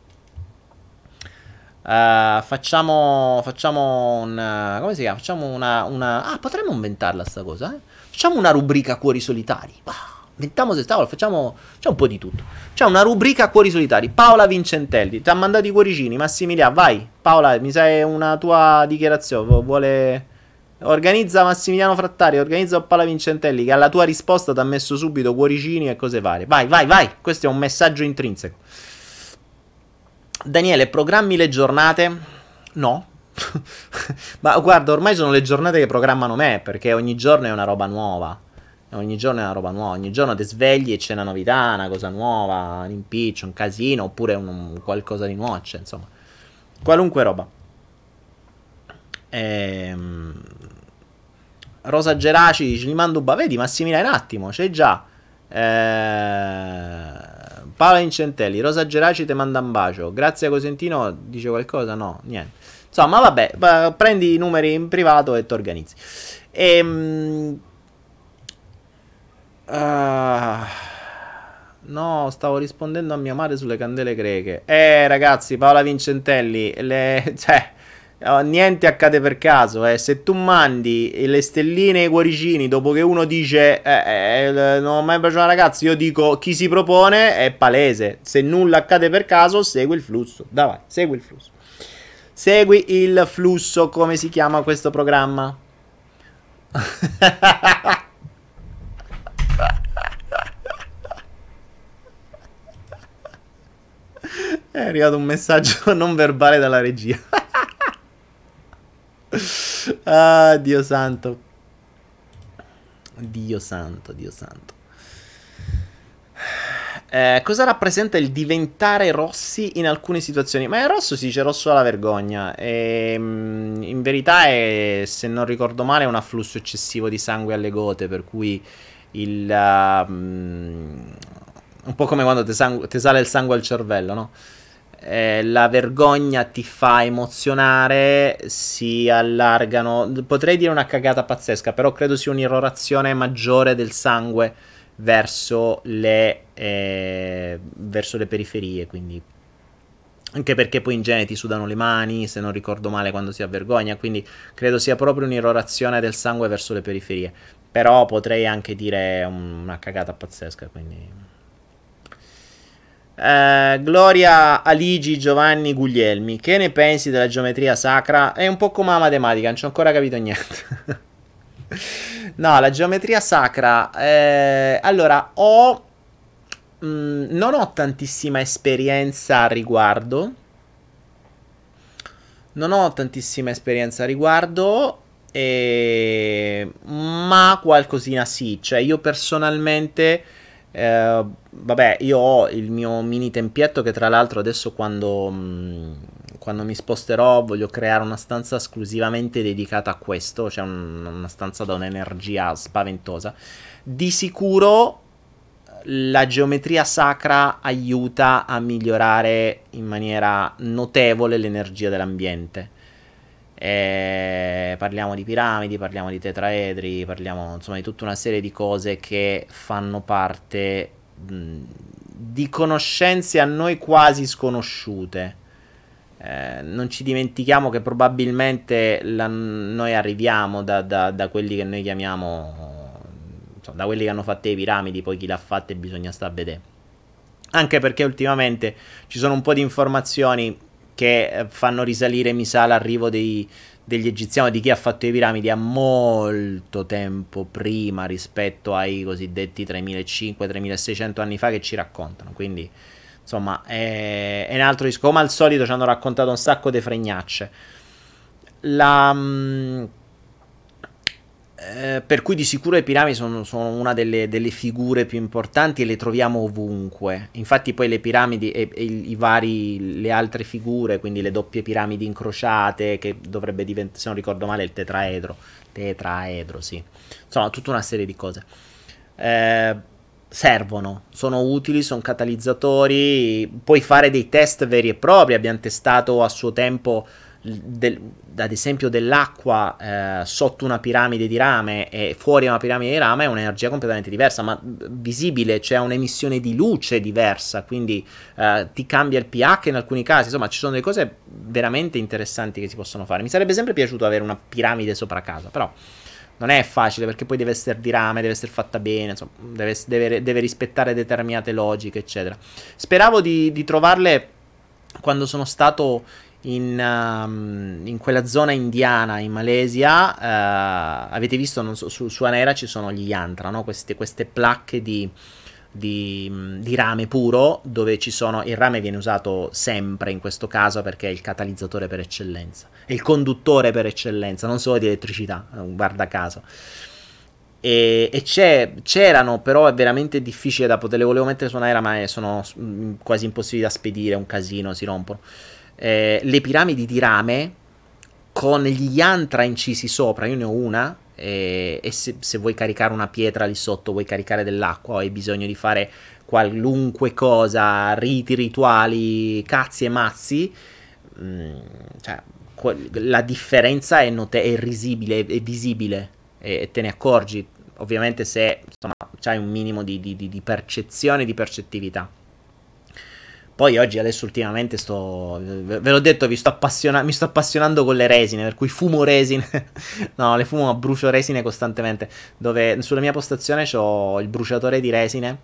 Uh, facciamo, facciamo un. Come si chiama? Facciamo una. una ah, potremmo inventarla sta cosa, eh? Facciamo una rubrica Cuori Solitari. Bah, inventiamo se stavo, facciamo. C'è un po' di tutto. C'è una rubrica Cuori Solitari. Paola Vincentelli. Ti ha mandato i cuoricini. Massimiliano, vai. Paola, mi sai una tua dichiarazione. Vuole. Organizza Massimiliano Frattari, organizza Paola Vincentelli che alla tua risposta ti ha messo subito cuoricini e cose varie. Vai, vai, vai. Questo è un messaggio intrinseco. Daniele, programmi le giornate? No. Ma guarda, ormai sono le giornate che programmano me, perché ogni giorno è una roba nuova. Ogni giorno è una roba nuova, ogni giorno ti svegli e c'è una novità, una cosa nuova, un impiccio, un casino, oppure un, un qualcosa di nuovo, cioè, insomma. Qualunque roba. Ehm... Rosa Geraci dice, gli mando ba- vedi Massimiliano un attimo, c'è già. Ehm... Paola Incentelli, Rosa Geraci te manda un bacio. Grazie a Cosentino dice qualcosa? No, niente. Insomma, vabbè, prendi i numeri in privato e ti organizzi. Ehm... Uh... No, stavo rispondendo a mia madre sulle candele greche. Eh, ragazzi, Paola Vincentelli, le... cioè, Oh, niente accade per caso, eh. Se tu mandi le stelline e i cuoricini dopo che uno dice eh, eh, non ho mai baciato una ragazza, io dico chi si propone è palese. Se nulla accade per caso, segui il flusso. Dai, segui il flusso. Segui il flusso, come si chiama questo programma? è arrivato un messaggio non verbale dalla regia ah, Dio santo. Dio santo, Dio santo. Eh, cosa rappresenta il diventare rossi in alcune situazioni? Ma il rosso si dice rosso alla vergogna. E, ehm, in verità è, se non ricordo male, un afflusso eccessivo di sangue alle gote, per cui il... Uh, un po' come quando ti sale il sangue al cervello, no? Eh, la vergogna ti fa emozionare, si allargano. Potrei dire una cagata pazzesca, però credo sia un'irrorazione maggiore del sangue verso le, eh, verso le periferie. Quindi. Anche perché poi in genere ti sudano le mani, se non ricordo male, quando si ha vergogna. Quindi credo sia proprio un'irrorazione del sangue verso le periferie. Però potrei anche dire una cagata pazzesca. Quindi. Uh, Gloria Aligi Giovanni Guglielmi, che ne pensi della geometria sacra? È un po' come la matematica, non ci ho ancora capito niente. no, la geometria sacra. Eh, allora, ho. Mh, mm, non ho tantissima esperienza a riguardo. Non ho tantissima esperienza a riguardo, e... ma qualcosina sì. Cioè, io personalmente, eh, vabbè, io ho il mio mini tempietto che tra l'altro adesso quando, mh, quando mi sposterò voglio creare una stanza esclusivamente dedicata a questo, cioè un, una stanza da un'energia spaventosa. Di sicuro la geometria sacra aiuta a migliorare in maniera notevole l'energia dell'ambiente. E parliamo di piramidi, parliamo di tetraedri, parliamo insomma di tutta una serie di cose che fanno parte mh, di conoscenze a noi quasi sconosciute. Eh, non ci dimentichiamo che probabilmente la, noi arriviamo da, da, da quelli che noi chiamiamo insomma, da quelli che hanno fatto le piramidi, poi chi l'ha fatta bisogna stare a vedere. Anche perché ultimamente ci sono un po' di informazioni che eh, fanno risalire, mi sa, l'arrivo dei, degli egiziani, di chi ha fatto le piramidi a molto tempo prima rispetto ai cosiddetti 3500-3600 anni fa che ci raccontano. Quindi, insomma, è, è un altro disco. Come al solito ci hanno raccontato un sacco di fregnacce. La... Mh, mm, eh, per cui di sicuro le piramidi sono, sono una delle, delle, figure più importanti e le troviamo ovunque. Infatti poi le piramidi e, e i, vari, le altre figure, quindi le doppie piramidi incrociate, che dovrebbe diventare, se non ricordo male, il tetraedro. Tetraedro, sì. Insomma, tutta una serie di cose. Eh, servono, sono utili, sono catalizzatori, puoi fare dei test veri e propri, abbiamo testato a suo tempo del, ad esempio dell'acqua eh, sotto una piramide di rame e fuori una piramide di rame è un'energia completamente diversa, ma visibile, c'è un'emissione di luce diversa, quindi eh, ti cambia il pH in alcuni casi, insomma ci sono delle cose veramente interessanti che si possono fare. Mi sarebbe sempre piaciuto avere una piramide sopra casa, però non è facile perché poi deve essere di rame, deve essere fatta bene, insomma, deve, deve, deve rispettare determinate logiche, eccetera. Speravo di, di trovarle quando sono stato in, um, in, quella zona indiana in Malesia, uh, avete visto so, su, su Anera ci sono gli yantra, no? queste, queste, placche di, di, di, rame puro, dove ci sono, il rame viene usato sempre in questo caso perché è il catalizzatore per eccellenza, è il conduttore per eccellenza, non solo di elettricità, guarda caso. E, e c'erano, però è veramente difficile da poter, le volevo mettere su Anera, ma sono mm, quasi impossibili da spedire, è un casino, si rompono eh, le piramidi di rame con gli yantra incisi sopra. Io ne ho una. E, e se, se, vuoi caricare una pietra lì sotto, vuoi caricare dell'acqua o hai bisogno di fare qualunque cosa, riti, rituali, cazzi e mazzi, mh, mm, cioè, la differenza è, note- è risibile, è visibile e, e, te ne accorgi. Ovviamente se insomma, hai un minimo di, di, di percezione, di percettività. Poi oggi, adesso ultimamente sto. Ve l'ho detto, sto appassiona- mi sto appassionando con le resine, per cui fumo resine. no, le fumo, ma brucio resine costantemente. Dove sulla mia postazione ho il bruciatore di resine.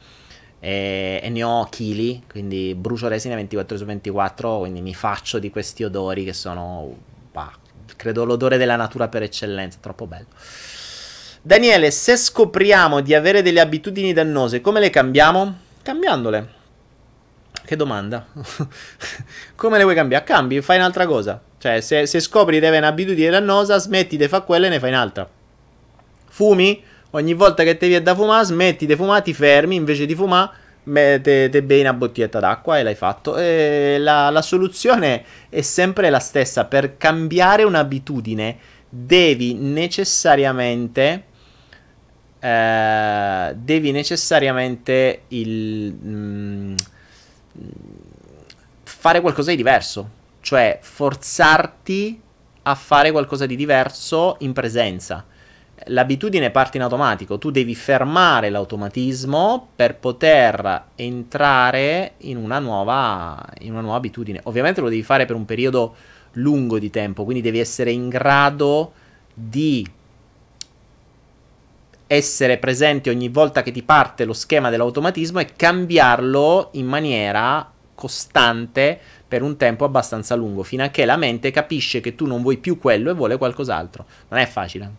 E, e ne ho chili, quindi brucio resine 24 su 24. Quindi mi faccio di questi odori che sono. Bah, credo l'odore della natura per eccellenza. Troppo bello. Daniele, se scopriamo di avere delle abitudini dannose, come le cambiamo? Cambiandole che domanda. Come le vuoi cambiare? Cambi, fai un'altra cosa. Cioè, se, se scopri di avere un'abitudine dannosa, smetti di fare quella e ne fai un'altra. Fumi, ogni volta che ti viene da fumare, smetti di fumare, ti fermi, invece di fumare, te, te bevi una bottiglietta d'acqua e l'hai fatto. E la, la soluzione è sempre la stessa. Per cambiare un'abitudine devi necessariamente... Eh, devi necessariamente il... Mm, fare qualcosa di diverso, cioè forzarti a fare qualcosa di diverso in presenza. L'abitudine parte in automatico, tu devi fermare l'automatismo per poter entrare in una nuova, in una nuova abitudine. Ovviamente lo devi fare per un periodo lungo di tempo, quindi devi essere in grado di essere presente ogni volta che ti parte lo schema dell'automatismo e cambiarlo in maniera costante per un tempo abbastanza lungo, fino a che la mente capisce che tu non vuoi più quello e vuole qualcos'altro. Non è facile,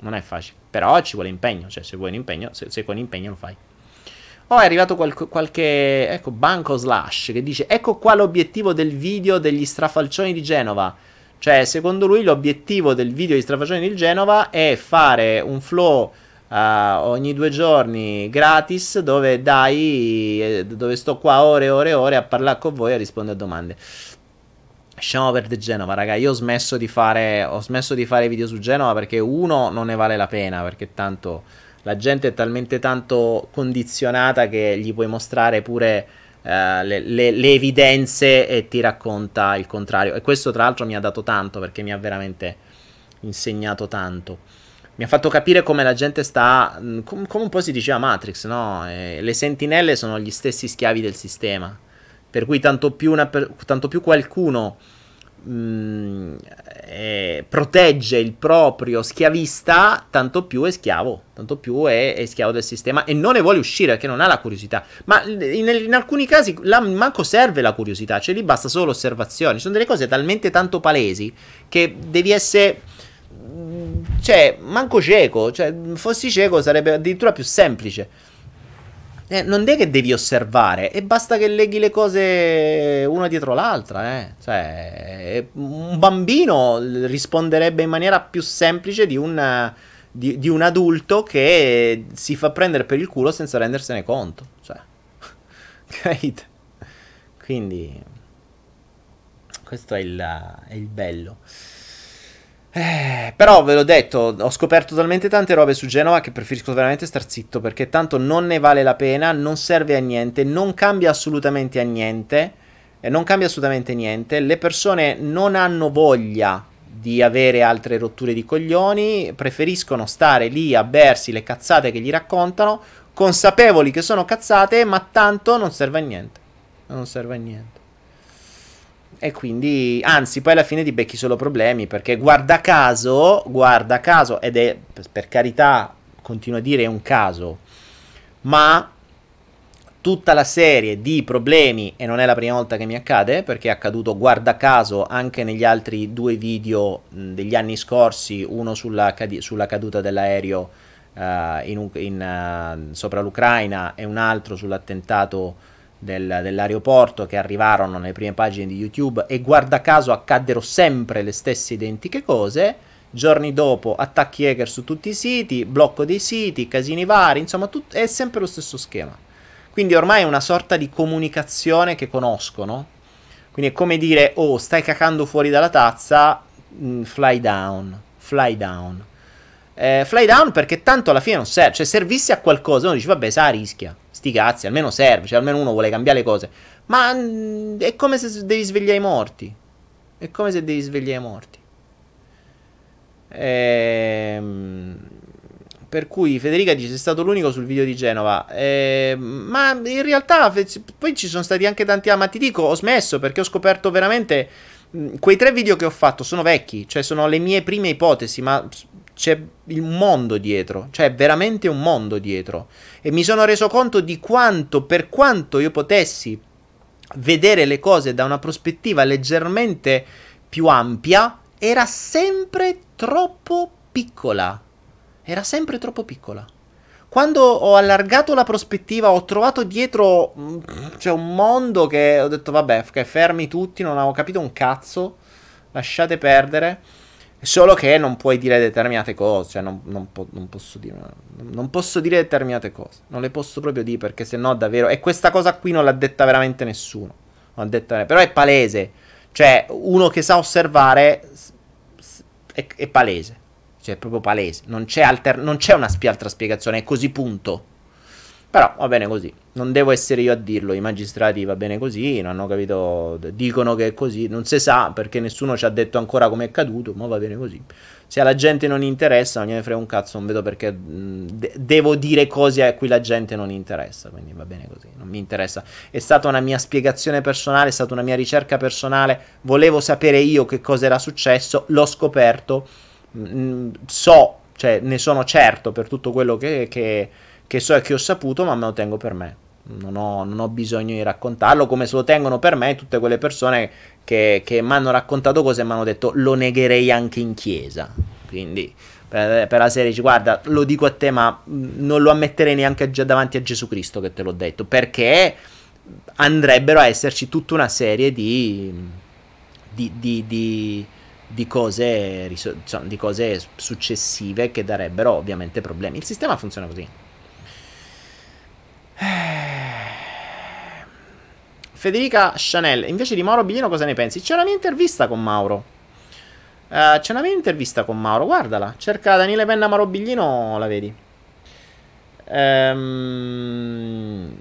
non è facile, però ci vuole impegno, cioè se vuoi un impegno, se, se con impegno lo fai. Oh, è arrivato qual- qualche, ecco, Banco Slash che dice, ecco qua l'obiettivo del video degli strafalcioni di Genova Cioè, secondo lui l'obiettivo del video di Strafaccioni di Genova è fare un flow uh, ogni due giorni gratis dove dai, eh, dove sto qua ore e ore e ore a parlare con voi e a rispondere a domande. Lasciamo perdere Genova, raga. Io ho smesso di fare. Ho smesso di fare video su Genova perché uno non ne vale la pena. Perché tanto la gente è talmente tanto condizionata che gli puoi mostrare pure uh, le, le, le, evidenze e ti racconta il contrario. E questo, tra l'altro, mi ha dato tanto perché mi ha veramente insegnato tanto. Mi ha fatto capire come la gente sta. Mm, come un po' si diceva Matrix, no? E le sentinelle sono gli stessi schiavi del sistema. Per cui tanto più, una, tanto più qualcuno mh, mm, eh, protegge il proprio schiavista, tanto più è schiavo, tanto più è, è, schiavo del sistema e non ne vuole uscire perché non ha la curiosità. Ma in, in alcuni casi là manco serve la curiosità, cioè lì basta solo l'osservazione. Sono delle cose talmente tanto palesi che devi essere cioè, manco cieco, cioè, fossi cieco sarebbe addirittura più semplice. Eh, non è che devi osservare, e basta che leghi le cose una dietro l'altra. Eh. Cioè, un bambino risponderebbe in maniera più semplice di un, di, di un, adulto che si fa prendere per il culo senza rendersene conto. Cioè, capite? Quindi, questo è il, è il bello. Eh, però ve l'ho detto, ho scoperto talmente tante robe su Genova che preferisco veramente star zitto perché tanto non ne vale la pena, non serve a niente, non cambia assolutamente a niente, eh, non cambia assolutamente niente, le persone non hanno voglia di avere altre rotture di coglioni, preferiscono stare lì a bersi le cazzate che gli raccontano, consapevoli che sono cazzate, ma tanto non serve a niente. Non serve a niente. E quindi, anzi, poi alla fine ti becchi solo problemi perché guarda caso, guarda caso, ed è per carità, continuo a dire, è un caso, ma tutta la serie di problemi, e non è la prima volta che mi accade, perché è accaduto guarda caso anche negli altri due video degli anni scorsi, uno sulla, cadi- sulla caduta dell'aereo uh, in, in, uh, sopra l'Ucraina e un altro sull'attentato del, dell'aeroporto che arrivarono nelle prime pagine di YouTube e guarda caso accaddero sempre le stesse identiche cose. Giorni dopo attacchi hacker su tutti i siti, blocco dei siti, casini vari, insomma tut- è sempre lo stesso schema. Quindi ormai è una sorta di comunicazione che conoscono. Quindi è come dire, oh, stai cacando fuori dalla tazza, mm, fly down, fly down. Eh, fly down perché tanto alla fine non serve, cioè servisse a qualcosa, uno dice vabbè, sa rischia sti cazzi, almeno serve, cioè almeno uno vuole cambiare le cose. Ma mm, è come se devi svegliare i morti. È come se devi svegliare i morti. Ehm, per cui Federica dice: Sei stato l'unico sul video di Genova. Ehm, ma in realtà poi ci sono stati anche tanti. Ah, ma ti dico, ho smesso perché ho scoperto veramente. Mh, quei tre video che ho fatto sono vecchi, cioè sono le mie prime ipotesi, ma c'è il mondo dietro, cioè veramente un mondo dietro. E mi sono reso conto di quanto, per quanto io potessi vedere le cose da una prospettiva leggermente più ampia, era sempre troppo piccola. Era sempre troppo piccola. Quando ho allargato la prospettiva, ho trovato dietro mm, cioè, un mondo che ho detto, vabbè, fermi tutti, non avevo capito un cazzo, lasciate perdere. Solo che non puoi dire determinate cose, cioè non, non, po- non, posso dire, non, posso dire, determinate cose, non le posso proprio dire perché se no davvero... E questa cosa qui non l'ha detta veramente nessuno, detta, però è palese, cioè uno che sa osservare è, è palese, cioè è proprio palese, non c'è, alter- c'è una spie- altra spiegazione, è così punto. Però va bene così, non devo essere io a dirlo, i magistrati va bene così, non hanno capito, dicono che è così, non si sa perché nessuno ci ha detto ancora come è accaduto, ma va bene così. Se alla gente non interessa, non gliene frega un cazzo, non vedo perché de- devo dire cose a cui la gente non interessa, quindi va bene così, non mi interessa. È stata una mia spiegazione personale, è stata una mia ricerca personale, volevo sapere io che cosa era successo, l'ho scoperto, so, cioè ne sono certo per tutto quello che... che che so che ho saputo, ma me lo tengo per me. Non ho, non ho, bisogno di raccontarlo come se lo tengono per me tutte quelle persone che, che mi hanno raccontato cose e mi hanno detto lo negherei anche in chiesa. Quindi per, per la serie, guarda, lo dico a te, ma non lo ammetterei neanche già davanti a Gesù Cristo che te l'ho detto, perché andrebbero a esserci tutta una serie di, di, di, di di cose, di cose successive che darebbero ovviamente problemi. Il sistema funziona così. Federica Chanel, invece di Mauro Biglino cosa ne pensi? C'è una mia intervista con Mauro. Uh, c'è una mia intervista con Mauro, guardala. Cerca Daniele Penna Mauro Biglino, la vedi. Um,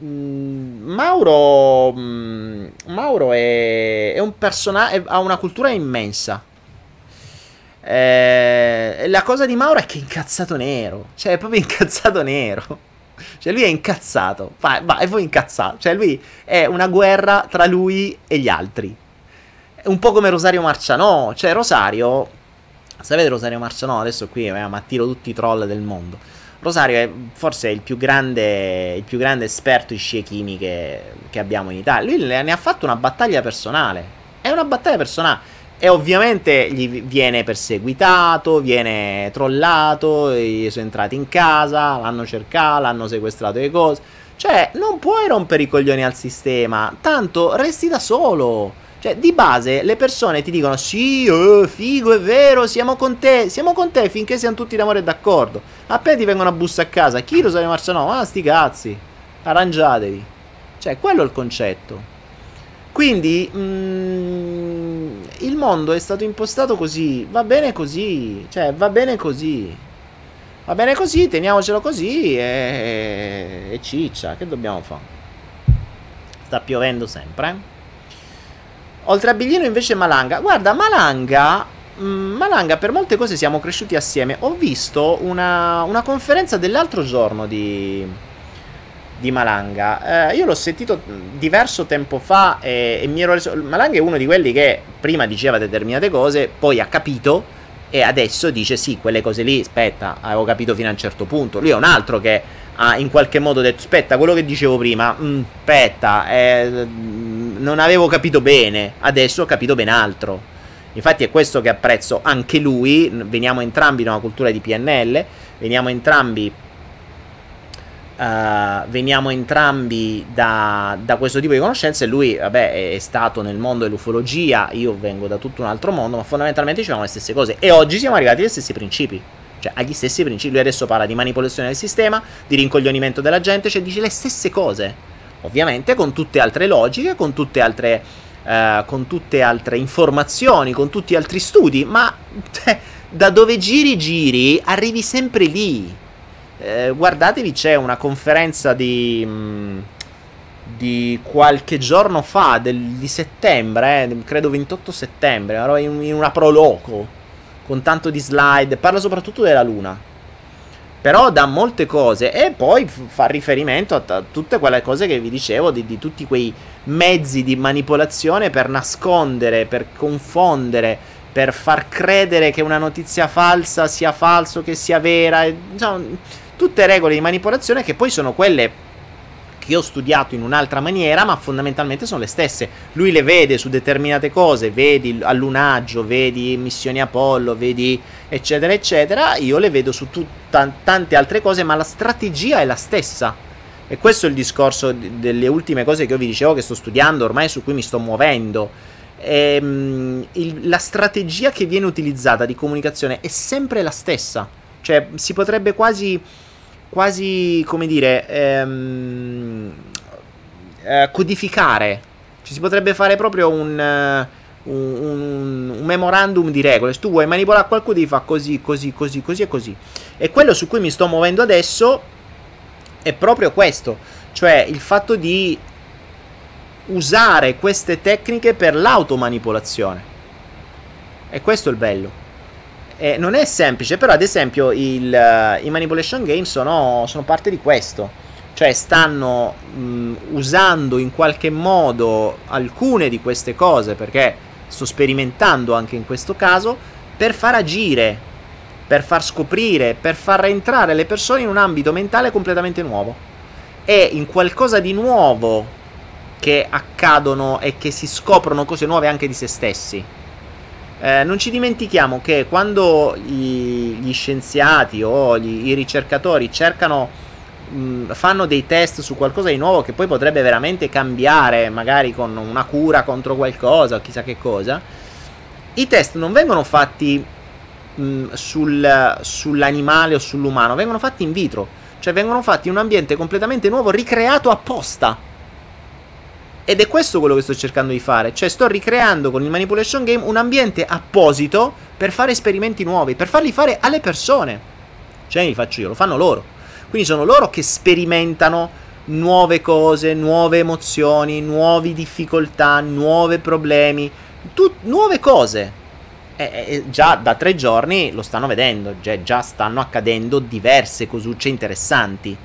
Mauro, Mauro è, è un personaggio, ha una cultura immensa. Eh, la cosa di Mauro è che è incazzato nero. Cioè, è proprio incazzato nero. Cioè, lui è incazzato. Va, va, è poi incazzato. Cioè, lui è una guerra tra lui e gli altri. È un po' come Rosario Marcianò. Cioè, Rosario. Sapete Rosario Marcianò? Adesso qui eh, ma tiro tutti i troll del mondo. Rosario è forse il più grande, il più grande esperto di scie chimiche che abbiamo in Italia. Lui ne ha fatto una battaglia personale. È una battaglia personale. E ovviamente gli viene perseguitato, viene trollato, gli sono entrati in casa, l'hanno cercato, l'hanno sequestrato le cose. Cioè, non puoi rompere i coglioni al sistema, tanto resti da solo. Cioè, di base le persone ti dicono: Sì, oh, figo, è vero, siamo con te, siamo con te finché siamo tutti d'amore e d'accordo. Appena ti vengono a bussa a casa, chi lo sa di Marciano? Ma sti cazzi, arrangiatevi. Cioè, quello è il concetto. Quindi mm, il mondo è stato impostato così, va bene così, cioè va bene così. Va bene così, teniamocelo così e, e ciccia, che dobbiamo fare? Sta piovendo sempre. Eh? Oltre a Biglino invece Malanga. Guarda, Malanga mm, Malanga per molte cose siamo cresciuti assieme. Ho visto una, una conferenza dell'altro giorno di, di Malanga. Eh, io l'ho sentito diverso tempo fa e, e, mi ero reso... Malanga è uno di quelli che prima diceva determinate cose, poi ha capito e adesso dice sì, quelle cose lì, aspetta, avevo capito fino a un certo punto. Lui è un altro che ha in qualche modo detto, aspetta, quello che dicevo prima, mm, aspetta, eh, non avevo capito bene, adesso ho capito ben altro. Infatti è questo che apprezzo anche lui, veniamo entrambi da una cultura di PNL, veniamo entrambi Uh, veniamo entrambi da, da, questo tipo di conoscenze. Lui, vabbè, è stato nel mondo dell'ufologia, io vengo da tutto un altro mondo, ma fondamentalmente dicevamo le stesse cose. E oggi siamo arrivati agli stessi principi. Cioè, agli stessi principi. Lui adesso parla di manipolazione del sistema, di rincoglionimento della gente, cioè dice le stesse cose. Ovviamente con tutte altre logiche, con tutte altre, uh, con tutte altre informazioni, con tutti altri studi, ma da dove giri giri arrivi sempre lì eh, guardatevi, c'è una conferenza di, mm, di qualche giorno fa, del, di settembre, eh, credo 28 settembre, in, in una proloco, con tanto di slide, parla soprattutto della Luna. Però da molte cose e poi fa riferimento a, a tutte quelle cose che vi dicevo, di, di tutti quei mezzi di manipolazione per nascondere, per confondere, per far credere che una notizia falsa sia falso, che sia vera. Insomma, tutte regole di manipolazione che poi sono quelle che ho studiato in un'altra maniera, ma fondamentalmente sono le stesse. Lui le vede su determinate cose, vedi allunaggio, vedi missioni Apollo, vedi eccetera eccetera, io le vedo su tutta, tante altre cose, ma la strategia è la stessa. E questo è il discorso delle ultime cose che io vi dicevo che sto studiando, ormai su cui mi sto muovendo. Ehm, il, la strategia che viene utilizzata di comunicazione è sempre la stessa. Cioè, si potrebbe quasi quasi, come dire, ehm, eh, codificare. Ci si potrebbe fare proprio un, uh, un, un, memorandum di regole. Se tu vuoi manipolare qualcuno, devi fare così, così, così, così e così. E quello su cui mi sto muovendo adesso è proprio questo. Cioè il fatto di usare queste tecniche per l'automanipolazione. E questo è il bello. Eh, non è semplice, però ad esempio il, uh, i manipulation game sono, sono, parte di questo. Cioè stanno mh, usando in qualche modo alcune di queste cose, perché sto sperimentando anche in questo caso, per far agire, per far scoprire, per far entrare le persone in un ambito mentale completamente nuovo. E in qualcosa di nuovo che accadono e che si scoprono cose nuove anche di se stessi. Eh, non ci dimentichiamo che quando gli, gli scienziati o gli, i ricercatori cercano mh, fanno dei test su qualcosa di nuovo che poi potrebbe veramente cambiare, magari con una cura contro qualcosa o chissà che cosa, i test non vengono fatti mh, sul, sull'animale o sull'umano, vengono fatti in vitro. Cioè vengono fatti in un ambiente completamente nuovo, ricreato apposta. Ed è questo quello che sto cercando di fare. Cioè sto ricreando con il Manipulation Game un ambiente apposito per fare esperimenti nuovi, per farli fare alle persone. Cioè li faccio io, lo fanno loro. Quindi sono loro che sperimentano nuove cose, nuove emozioni, nuove difficoltà, nuovi problemi, tu- nuove cose. E, e, già da tre giorni lo stanno vedendo, cioè già stanno accadendo diverse cosucce interessanti.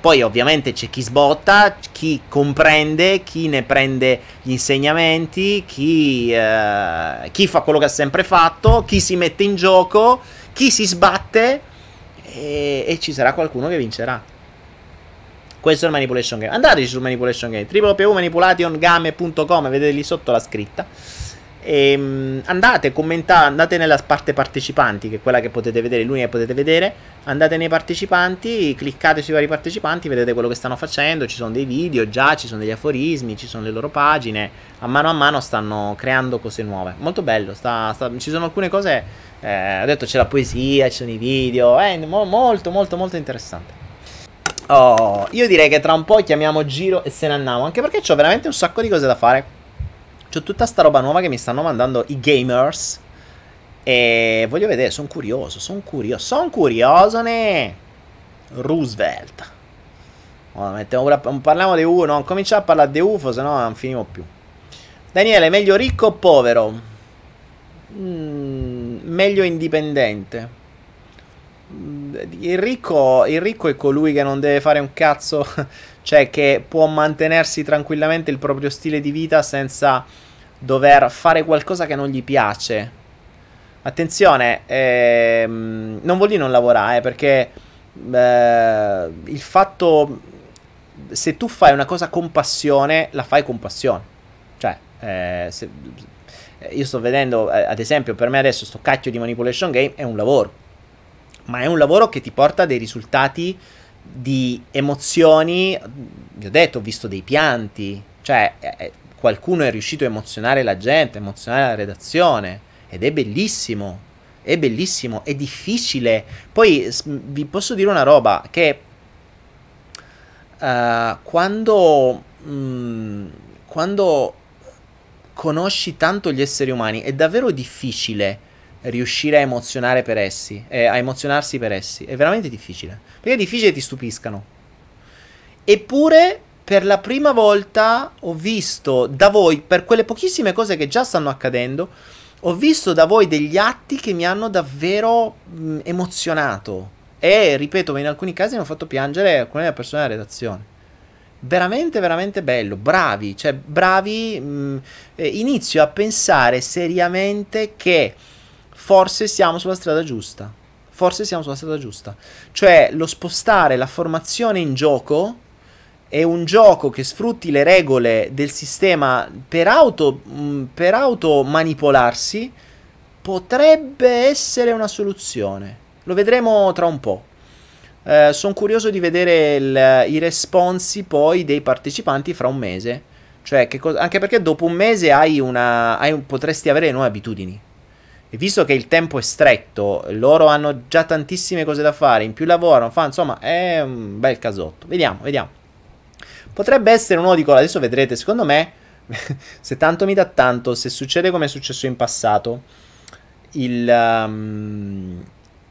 Poi ovviamente c'è chi sbotta, chi comprende, chi ne prende gli insegnamenti, chi, eh, chi fa quello che ha sempre fatto, chi si mette in gioco, chi si sbatte e, e ci sarà qualcuno che vincerà. Questo è il Manipulation Game. Andateci sul Manipulation Game, www.manipulationgame.com, vedete lì sotto la scritta. E, um, andate, commentate, andate nella parte partecipanti, che è quella che potete vedere, l'unica che potete vedere. Andate nei partecipanti, cliccate sui vari partecipanti, vedete quello che stanno facendo. Ci sono dei video già, ci sono degli aforismi, ci sono le loro pagine. A mano a mano stanno creando cose nuove. Molto bello. Sta, sta, ci sono alcune cose eh, ho detto c'è la poesia, ci sono i video, è mo- molto molto molto interessante. Oh, io direi che tra un po' chiamiamo Giro e se ne andiamo, anche perché ho veramente un sacco di cose da fare. C'ho tutta sta roba nuova che mi stanno mandando i gamers e voglio vedere, sono curioso, sono curioso, sono curioso ne Roosevelt. Oh, pure, parliamo di UFO, non cominciamo a parlare di UFO, se no non finimo più. Daniele, meglio ricco o povero? Mm, meglio indipendente. Mm, il ricco, il ricco è colui che non deve fare un cazzo, cioè che può mantenersi tranquillamente il proprio stile di vita senza dover fare qualcosa che non gli piace. Attenzione, ehm, non vuol dire non lavorare, eh, perché eh, il fatto se tu fai una cosa con passione, la fai con passione. Cioè, eh, se, io sto vedendo, eh, ad esempio, per me adesso sto cacchio di manipulation game è un lavoro, ma è un lavoro che ti porta dei risultati di emozioni. Vi ho detto, ho visto dei pianti, cioè eh, eh qualcuno è riuscito a emozionare la gente, emozionare la redazione ed è bellissimo. È bellissimo, è difficile. Poi vi posso dire una roba che uh, quando, mh, quando conosci tanto gli esseri umani, è davvero difficile riuscire a emozionare per essi, eh, a emozionarsi per essi. È veramente difficile. È difficile ti stupiscano. Eppure, per la prima volta ho visto da voi, per quelle pochissime cose che già stanno accadendo, ho visto da voi degli atti che mi hanno davvero mh, emozionato. E, ripeto, in alcuni casi mi hanno fatto piangere alcune persone della redazione veramente veramente bello bravi cioè bravi mh, inizio a pensare seriamente che forse siamo sulla strada giusta forse siamo sulla strada giusta cioè lo spostare la formazione in gioco è un gioco che sfrutti le regole del sistema per auto, mm, per auto manipolarsi potrebbe essere una soluzione lo vedremo tra un po' Eh, Sono curioso di vedere il, i responsi poi dei partecipanti fra un mese. Cioè, co- anche perché dopo un mese hai una, hai un, potresti avere nuove abitudini. E visto che il tempo è stretto, loro hanno già tantissime cose da fare, in più lavorano, fa, insomma, è un bel casotto. Vediamo, vediamo. Potrebbe essere uno di quello, adesso vedrete, secondo me, se tanto mi dà tanto, se succede come è successo in passato, il... Um,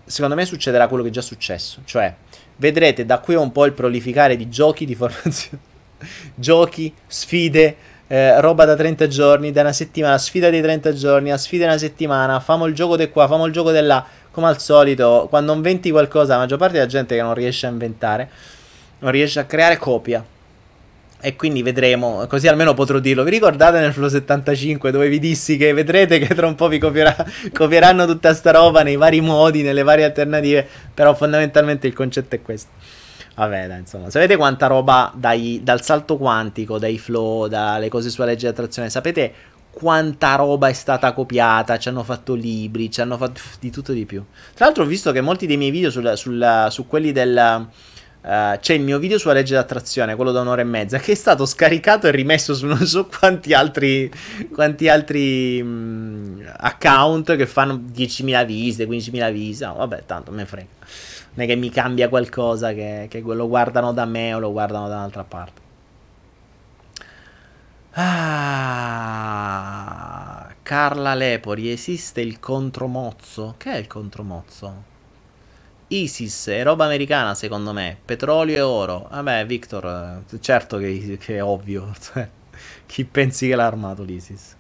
secondo me succederà quello che è già successo. Cioè, vedrete da qui un po' il prolificare di giochi di formazione. giochi, sfide, eh, roba da 30 giorni, da una settimana, sfida di 30 giorni, a sfida di una settimana, famo il gioco di qua, famo il gioco di là. Come al solito, quando inventi qualcosa, la maggior parte della gente che non riesce a inventare, non riesce a creare copia e quindi vedremo, così almeno potrò dirlo. Vi ricordate nel Flow 75 dove vi dissi che vedrete che tra un po' vi copierà, copieranno tutta sta roba nei vari modi, nelle varie alternative, però fondamentalmente il concetto è questo. Vabbè, dai, insomma, sapete quanta roba dai, dal salto quantico, dai flow, dalle cose sulla legge di attrazione, sapete quanta roba è stata copiata, ci hanno fatto libri, ci hanno fatto di tutto e di più. Tra l'altro ho visto che molti dei miei video sul, sul, su quelli del Uh, c'è il mio video sulla legge d'attrazione, quello da un'ora e mezza, che è stato scaricato e rimesso su non so quanti altri, quanti altri mh, account che fanno 10.000 visite, 15.000 visite. No, vabbè, tanto me frega. Non è che mi cambia qualcosa che, che lo guardano da me o lo guardano da un'altra parte. Ah, Carla Lepori, esiste il contromozzo? Che è il contromozzo? ISIS è roba americana secondo me, petrolio e oro. Vabbè, Victor, eh, certo che, che è ovvio. Cioè, chi pensi che l'ha armato l'ISIS?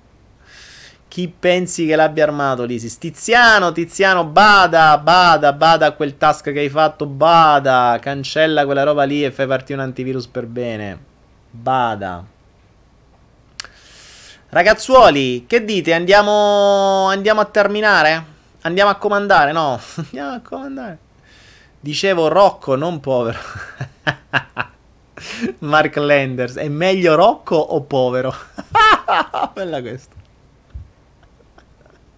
Chi pensi che l'abbia armato l'ISIS? Tiziano, Tiziano, bada, bada, bada a quel task che hai fatto, bada, cancella quella roba lì e fai partire un antivirus per bene. Bada. Ragazzuoli, che dite? Andiamo, andiamo a terminare? Andiamo a comandare? No, andiamo a comandare. Dicevo Rocco, non povero. Mark Landers, è meglio Rocco o povero? Bella questa.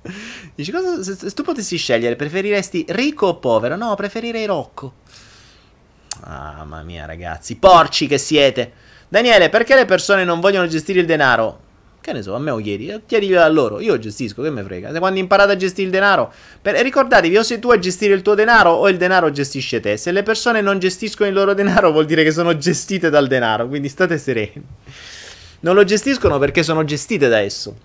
Dici cosa se, tu potessi scegliere, preferiresti ricco o povero? No, preferirei Rocco. Mamma mia, ragazzi, porci che siete. Daniele, perché le persone non vogliono gestire il denaro? Che ne so, a me lo chiedi, eh, chiediglielo a loro, io gestisco, che me frega. Se quando imparate a gestire il denaro, per, ricordatevi o sei tu a gestire il tuo denaro o il denaro gestisce te. Se le persone non gestiscono il loro denaro vuol dire che sono gestite dal denaro, quindi state sereni. Non lo gestiscono perché sono gestite da esso.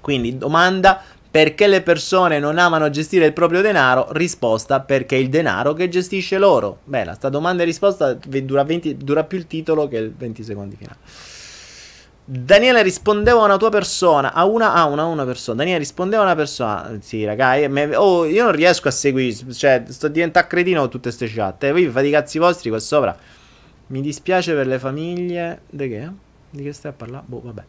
Quindi domanda perché le persone non amano gestire il proprio denaro? Risposta perché il denaro che gestisce loro. Bella, sta domanda e risposta dura, 20, dura più il titolo che il 20 secondi finale. Daniele rispondeva a una tua persona, a una, a una, a una persona. Daniele rispondeva a una persona. Sì, ragazzi, me, oh, io non riesco a seguire, cioè, sto diventando cretino con tutte queste chat. E voi fate i cazzi vostri qua sopra. Mi dispiace per le famiglie. Di che? Di che stai a parlare? Boh, vabbè.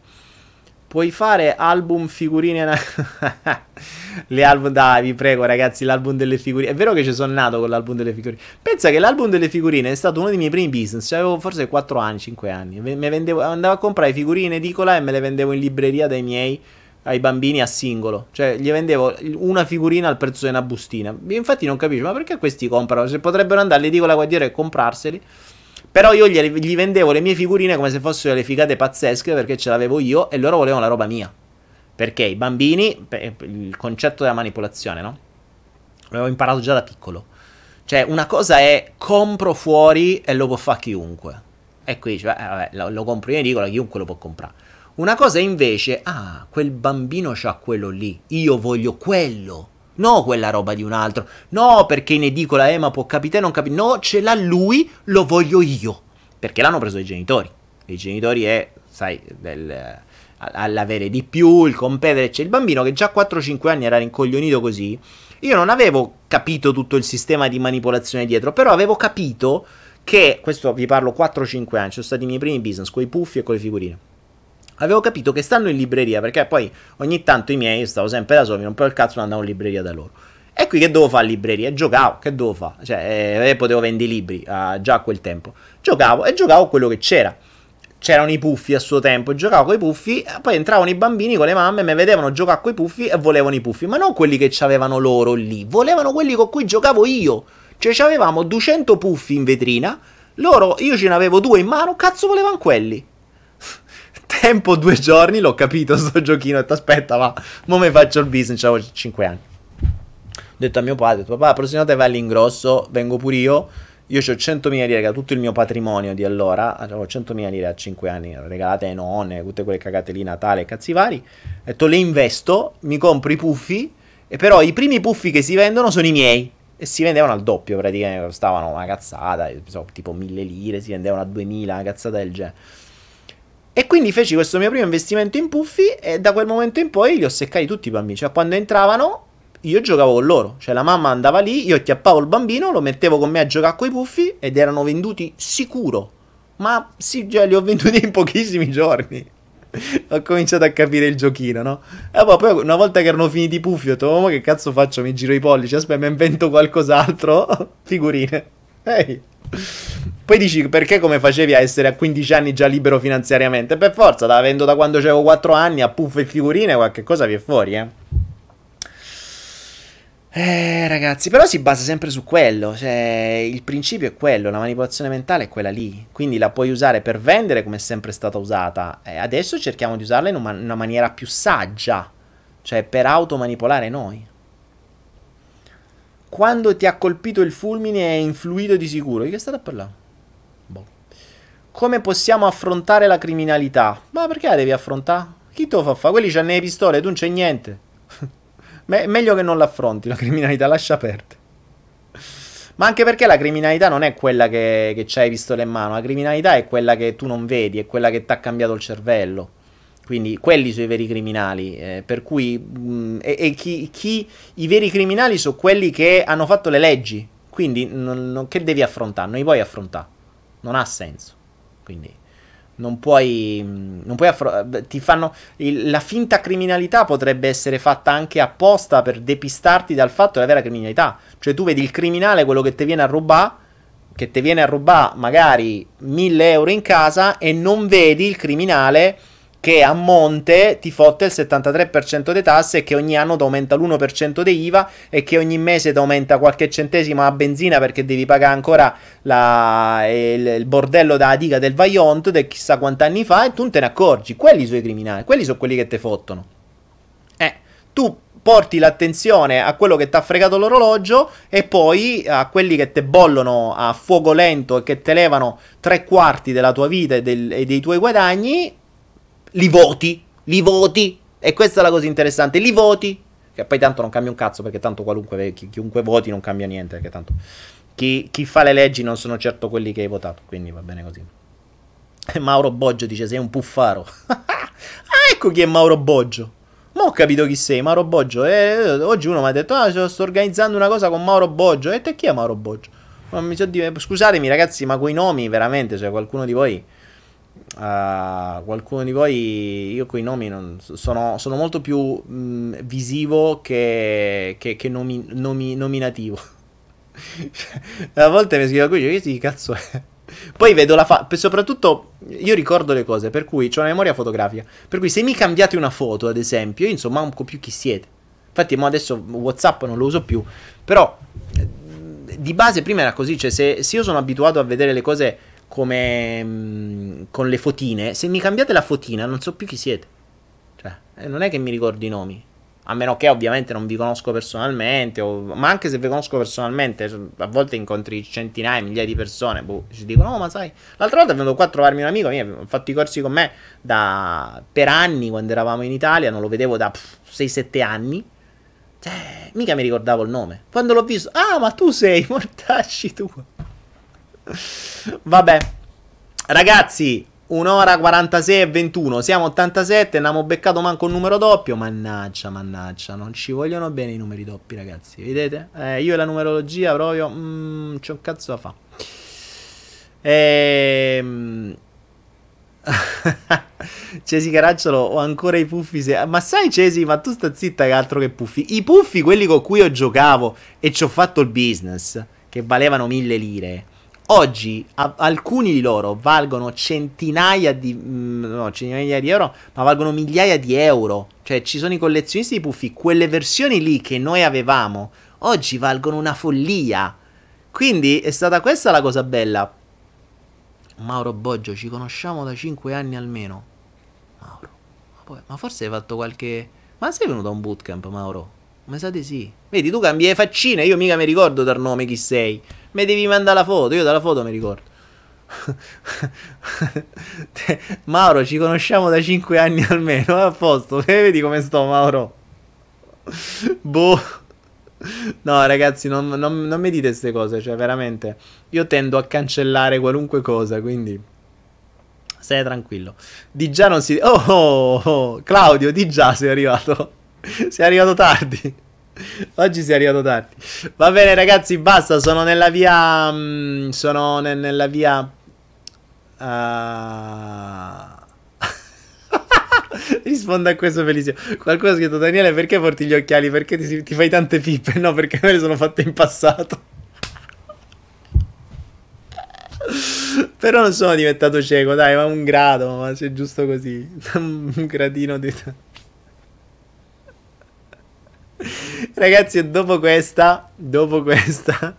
Puoi fare album figurine. Le album, dai, vi prego, ragazzi. L'album delle figurine. È vero che ci sono nato con l'album delle figurine. Pensa che l'album delle figurine è stato uno dei miei primi business. Cioè, avevo forse 4 anni, 5 anni. Vendevo, andavo a comprare figurine in edicola e me le vendevo in libreria dai miei ai bambini a singolo. Cioè, gli vendevo una figurina al prezzo di una bustina. Infatti, non capisco, ma perché questi comprano? Se potrebbero andare all'edicola a dire e comprarseli. Però io gli, gli, vendevo le mie figurine come se fossero le figate pazzesche perché ce l'avevo io e loro volevano la roba mia. Perché i bambini, il concetto della manipolazione, no? L'avevo imparato già da piccolo. Cioè, una cosa è compro fuori e lo può fare chiunque. E qui cioè, eh, vabbè, lo, lo, compro in edicola, chiunque lo può comprare. Una cosa è invece, ah, quel bambino c'ha quello lì, io voglio quello. No, quella roba di un altro. No, perché in edicola Ema può capire, non capire. No, ce l'ha lui, lo voglio io. Perché l'hanno preso i genitori. I genitori è, sai, del, all'avere di più, il competere. C'è il bambino che già a 4-5 anni era rincoglionito così. Io non avevo capito tutto il sistema di manipolazione dietro, però avevo capito che, questo vi parlo 4-5 anni, sono stati i miei primi business con i puffi e con le figurine avevo capito che stanno in libreria perché poi ogni tanto i miei, stavo sempre da solo, mi rompevo il cazzo e andavo in libreria da loro. E qui che dovevo fare in libreria? Giocavo, che dovevo fare? Cioè, eh, potevo vendere i libri uh, già a quel tempo. Giocavo e giocavo quello che c'era. C'erano i puffi a suo tempo, giocavo con i puffi, poi entravano i bambini con le mamme, mi vedevano giocare con i puffi e volevano i puffi, ma non quelli che avevano loro lì, volevano quelli con cui giocavo io. Cioè, avevamo 200 puffi in vetrina, loro, io ce ne avevo due in mano, cazzo volevano quelli tempo due giorni l'ho capito sto giochino. Ho detto aspetta, ma mo mi faccio il business. Avevo 5 anni. Ho detto a mio padre: Papà, la prossima volta vai all'ingrosso, vengo pure io. Io ho 100.000 lire, che tutto il mio patrimonio di allora. Avevo 100.000 lire a 5 anni, regalate ai nonne, tutte quelle cagate lì, Natale, cazzi vari. Ho detto le investo, mi compro i puffi. E però i primi puffi che si vendono sono i miei. E si vendevano al doppio praticamente, costavano una cazzata, tipo 1000 lire, si vendevano a 2000, una cazzata del genere. E quindi feci questo mio primo investimento in puffi e da quel momento in poi li ho seccati tutti i bambini. Cioè quando entravano io giocavo con loro. Cioè la mamma andava lì, io chiappavo il bambino, lo mettevo con me a giocare con i puffi ed erano venduti sicuro. Ma sì, già li ho venduti in pochissimi giorni. ho cominciato a capire il giochino, no? E poi una volta che erano finiti i puffi ho detto, oh, ma che cazzo faccio? Mi giro i pollici, aspetta, mi invento qualcos'altro. Figurine. Ehi. Hey. Poi dici perché come facevi a essere a 15 anni già libero finanziariamente? Per forza, da avendo da quando avevo 4 anni a puff e figurine, qualche cosa vi è fuori, eh. Eh, ragazzi, però si basa sempre su quello. Cioè, il principio è quello, la manipolazione mentale è quella lì. Quindi la puoi usare per vendere come è sempre stata usata. Eh, adesso cerchiamo di usarla in una, una maniera più saggia, cioè per automanipolare noi. Quando ti ha colpito il fulmine è influito di sicuro. Di che state a parlare? Boh. Come possiamo affrontare la criminalità? Ma perché la devi affrontare? Chi te lo fa fare? Quelli hanno le pistole, tu non c'è niente. Me- meglio che non l'affronti la criminalità, lascia perdere. Ma anche perché la criminalità non è quella che, che c'hai pistole in mano, la criminalità è quella che tu non vedi, è quella che ti ha cambiato il cervello. Quindi quelli sono i veri criminali. Eh, per cui mh, mm, e, e chi, chi, i veri criminali sono quelli che hanno fatto le leggi. Quindi non, non, che devi affrontare? Non li puoi affrontare. Non ha senso. Quindi non puoi, non puoi affrontare. Ti fanno. Il, la finta criminalità potrebbe essere fatta anche apposta per depistarti dal fatto della vera criminalità. Cioè, tu vedi il criminale, quello che ti viene a rubare. Che ti viene a rubare magari 1000 euro in casa e non vedi il criminale che a monte ti fotte il 73% delle tasse che ogni anno ti aumenta l'1% di IVA e che ogni mese ti aumenta qualche centesimo a benzina perché devi pagare ancora la, il, il, bordello da diga del Vaillant di chissà quanti anni fa e tu non te ne accorgi. Quelli sono i criminali, quelli sono quelli che ti fottono. Eh, tu porti l'attenzione a quello che ti ha fregato l'orologio e poi a quelli che ti bollono a fuoco lento e che ti levano tre quarti della tua vita e, del, e dei tuoi guadagni li voti, li voti. E questa è la cosa interessante, li voti. Che poi tanto non cambia un cazzo perché tanto qualunque, chi, chiunque voti non cambia niente. Perché tanto chi, chi, fa le leggi non sono certo quelli che hai votato. Quindi va bene così. E Mauro Boggio dice sei un puffaro. ah, ecco chi è Mauro Boggio. Ma ho capito chi sei, Mauro Boggio. Eh, oggi uno mi ha detto, ah, sto organizzando una cosa con Mauro Boggio. E te chi è Mauro Boggio? Ma mi so di... Scusatemi ragazzi, ma quei nomi veramente, cioè qualcuno di voi Uh, qualcuno di voi, io con i nomi non, sono, sono, molto più mh, visivo che, che, che nomi, nomi, nominativo. a volte mi scrivo qui, che sì, cazzo è? Poi vedo la fa. Soprattutto io ricordo le cose, per cui ho una memoria fotografica. Per cui se mi cambiate una foto, ad esempio, io insomma po' più chi siete. Infatti, mo adesso WhatsApp non lo uso più. Però di base prima era così. Cioè, se, se io sono abituato a vedere le cose come mh, mm, con le fotine, se mi cambiate la fotina non so più chi siete. Cioè, eh, non è che mi ricordi i nomi. A meno che ovviamente non vi conosco personalmente, o, ma anche se vi conosco personalmente, a volte incontri centinaia, migliaia di persone, boh, ci dicono, no ma sai, l'altra volta è venuto qua a trovarmi un amico, mio, ha fatto i corsi con me da, per anni quando eravamo in Italia, non lo vedevo da 6-7 anni, cioè, mica mi ricordavo il nome. Quando l'ho visto, ah ma tu sei, mortacci tu. Vabbè, ragazzi, un'ora 46 e 21. Siamo 87. Non abbiamo beccato manco un numero doppio. Mannaggia, mannaggia. Non ci vogliono bene i numeri doppi, ragazzi. Vedete? Eh, io e la numerologia proprio. Mm, c'ho un cazzo da fa. Ehm. Cesi Caracciolo, ho ancora i puffi. Se... Ma sai, Cesi, ma tu sta zitta che altro che puffi. I puffi, quelli con cui io giocavo e ci ho fatto il business, che valevano mille lire Oggi a- alcuni di loro valgono centinaia di, mm, no, centinaia di euro, ma valgono migliaia di euro. Cioè ci sono i collezionisti di puffi, quelle versioni lì che noi avevamo, oggi valgono una follia. Quindi è stata questa la cosa bella. Mauro Boggio, ci conosciamo da 5 anni almeno. Mauro, ma, poi, ma forse hai fatto qualche... Ma sei venuto a un bootcamp, Mauro? Mi sa di sì. Vedi, tu cambi le faccine, io mica mi ricordo dal nome chi sei. Mi devi mandare la foto, io dalla foto mi ricordo. Mauro, ci conosciamo da 5 anni almeno, a posto. Vedi come sto, Mauro? boh. No, ragazzi, non, non, non mi dite queste cose, cioè, veramente. Io tendo a cancellare qualunque cosa, quindi... Stai tranquillo. Di già non si... Oh, oh, oh, Claudio, di già sei arrivato. sei arrivato tardi. Oggi sei arrivato tardi. Va bene, ragazzi, basta. Sono nella via. Mm, sono ne- nella via. Uh... Rispondo a questo bellissimo. Qualcuno ha scritto: Daniele, perché porti gli occhiali? Perché ti, ti fai tante pippe? No, perché me le sono fatte in passato. Però non sono diventato cieco, dai, ma un grado, ma c'è giusto così. un gradino di. Ragazzi, dopo questa, dopo questa,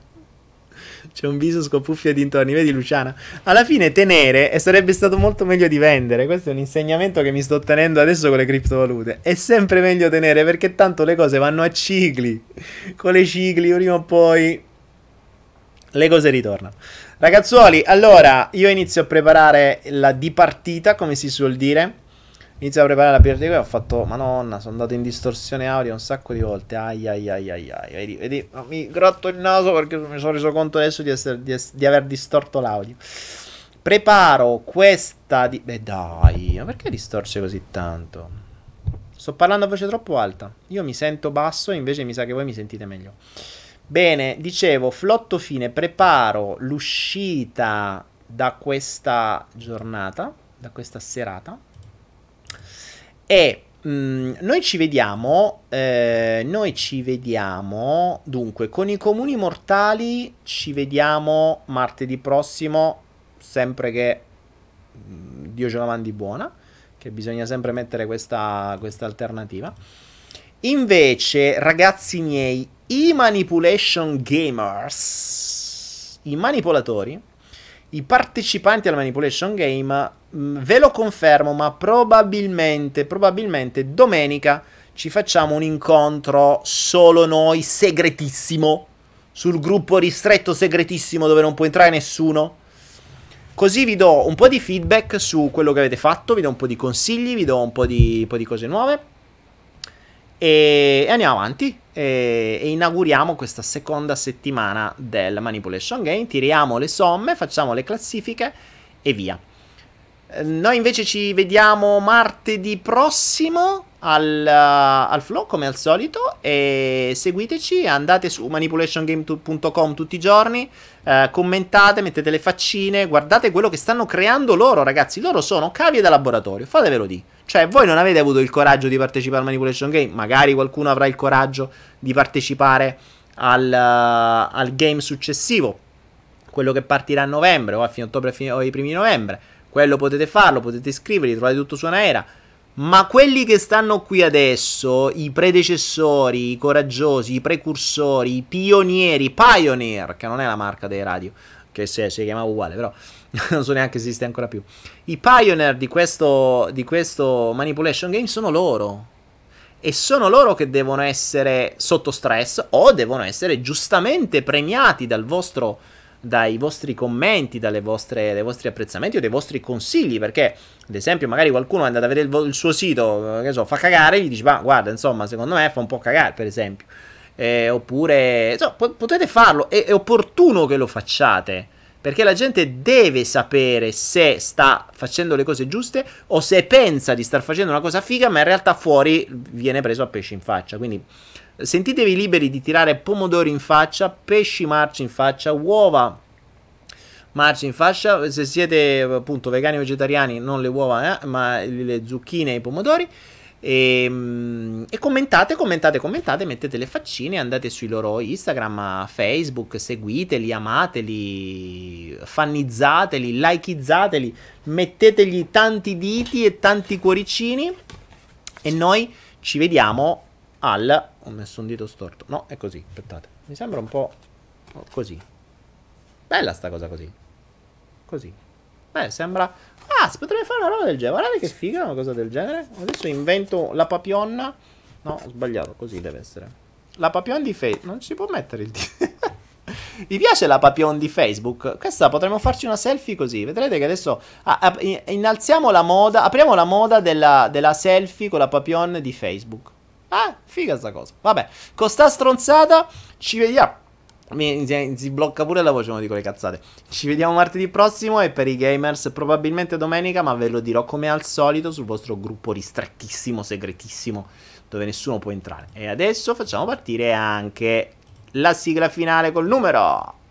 c'è un viso scopuffia dintorni, vedi Luciana? Alla fine tenere e sarebbe stato molto meglio di vendere. Questo è un insegnamento che mi sto tenendo adesso con le criptovalute. È sempre meglio tenere perché tanto le cose vanno a cicli. Con le cicli, prima o poi le cose ritornano. Ragazzuoli, allora io inizio a preparare la dipartita, come si suol dire. Inizio a preparare la partita. Ho fatto, madonna, sono andato in distorsione audio un sacco di volte. Ai ai ai ai ai. Vedi, vedi, mi grotto il naso perché mi sono reso conto adesso di, essere, di, di aver distorto l'audio. Preparo questa di... Beh dai, ma perché distorce così tanto? Sto parlando a voce troppo alta. Io mi sento basso, invece mi sa che voi mi sentite meglio. Bene, dicevo, flotto fine, preparo l'uscita da questa giornata, da questa serata e mh, mm, noi ci vediamo, eh, noi ci vediamo, dunque, con i comuni mortali ci vediamo martedì prossimo, sempre che mm, Dio ce la mandi buona, che bisogna sempre mettere questa, questa alternativa. Invece, ragazzi miei, i manipulation gamers, i manipolatori, i partecipanti al manipulation game, mm, ve lo confermo, ma probabilmente, probabilmente domenica ci facciamo un incontro solo noi, segretissimo, sul gruppo ristretto segretissimo dove non può entrare nessuno. Così vi do un po' di feedback su quello che avete fatto, vi do un po' di consigli, vi do un po' di, un po di cose nuove. E, andiamo avanti e, inauguriamo questa seconda settimana del Manipulation Game. Tiriamo le somme, facciamo le classifiche e via. Eh, noi invece ci vediamo martedì prossimo al, al flow come al solito e seguiteci, andate su manipulationgame.com tutti i giorni, uh, commentate, mettete le faccine, guardate quello che stanno creando loro ragazzi, loro sono cavie da laboratorio, fatevelo di. Cioè voi non avete avuto il coraggio di partecipare al Manipulation Game, magari qualcuno avrà il coraggio di partecipare al, uh, al game successivo, quello che partirà a novembre o a fine ottobre o ai primi novembre, quello potete farlo, potete iscrivervi, trovate tutto su Anaera. Ma quelli che stanno qui adesso, i predecessori, i coraggiosi, i precursori, i pionieri, Pioneer, che non è la marca dei radio, che se, si chiama uguale, però non so neanche se esiste ancora più. I pioneer di questo, di questo manipulation game sono loro. E sono loro che devono essere sotto stress o devono essere giustamente premiati dal vostro dai vostri commenti, vostre, dai vostri apprezzamenti o dai vostri consigli. Perché, ad esempio, magari qualcuno è andato a vedere il, il suo sito, che so, fa cagare, gli dici, ma guarda, insomma, secondo me fa un po' cagare, per esempio. Eh, oppure, insomma, potete farlo, è, è opportuno che lo facciate. Perché la gente deve sapere se sta facendo le cose giuste o se pensa di star facendo una cosa figa, ma in realtà fuori viene preso a pesci in faccia. Quindi Sentitevi liberi di tirare pomodori in faccia, pesci marci in faccia, uova marci in faccia. Se siete appunto vegani o vegetariani, non le uova, eh, ma le zucchine e i pomodori. E, ehm, e, commentate, commentate, commentate, mettete le faccine, andate sui loro Instagram, Facebook, seguiteli, amateli, fannizzateli, likeizzateli, mettetegli tanti diti e tanti cuoricini e noi ci vediamo al... Ho messo un dito storto. No, è così, aspettate. Mi sembra un po' così. Bella sta cosa così. Così. Beh, sembra... Ah, si potrebbe fare una roba del genere. Guardate che figa una cosa del genere. Adesso invento la papionna. No, ho sbagliato, così deve essere. La papion di Facebook. Non si può mettere il dito. Vi piace la papion di Facebook? Questa potremmo farci una selfie così. Vedrete che adesso ah, innalziamo la moda, apriamo la moda della, della selfie con la papion di Facebook. Ah, figa sta cosa. Vabbè, con sta stronzata ci vediamo. Mi, si, si, blocca pure la voce quando dico le cazzate. Ci vediamo martedì prossimo e per i gamers probabilmente domenica, ma ve lo dirò come al solito sul vostro gruppo ristrettissimo, segretissimo, dove nessuno può entrare. E adesso facciamo partire anche la sigla finale col numero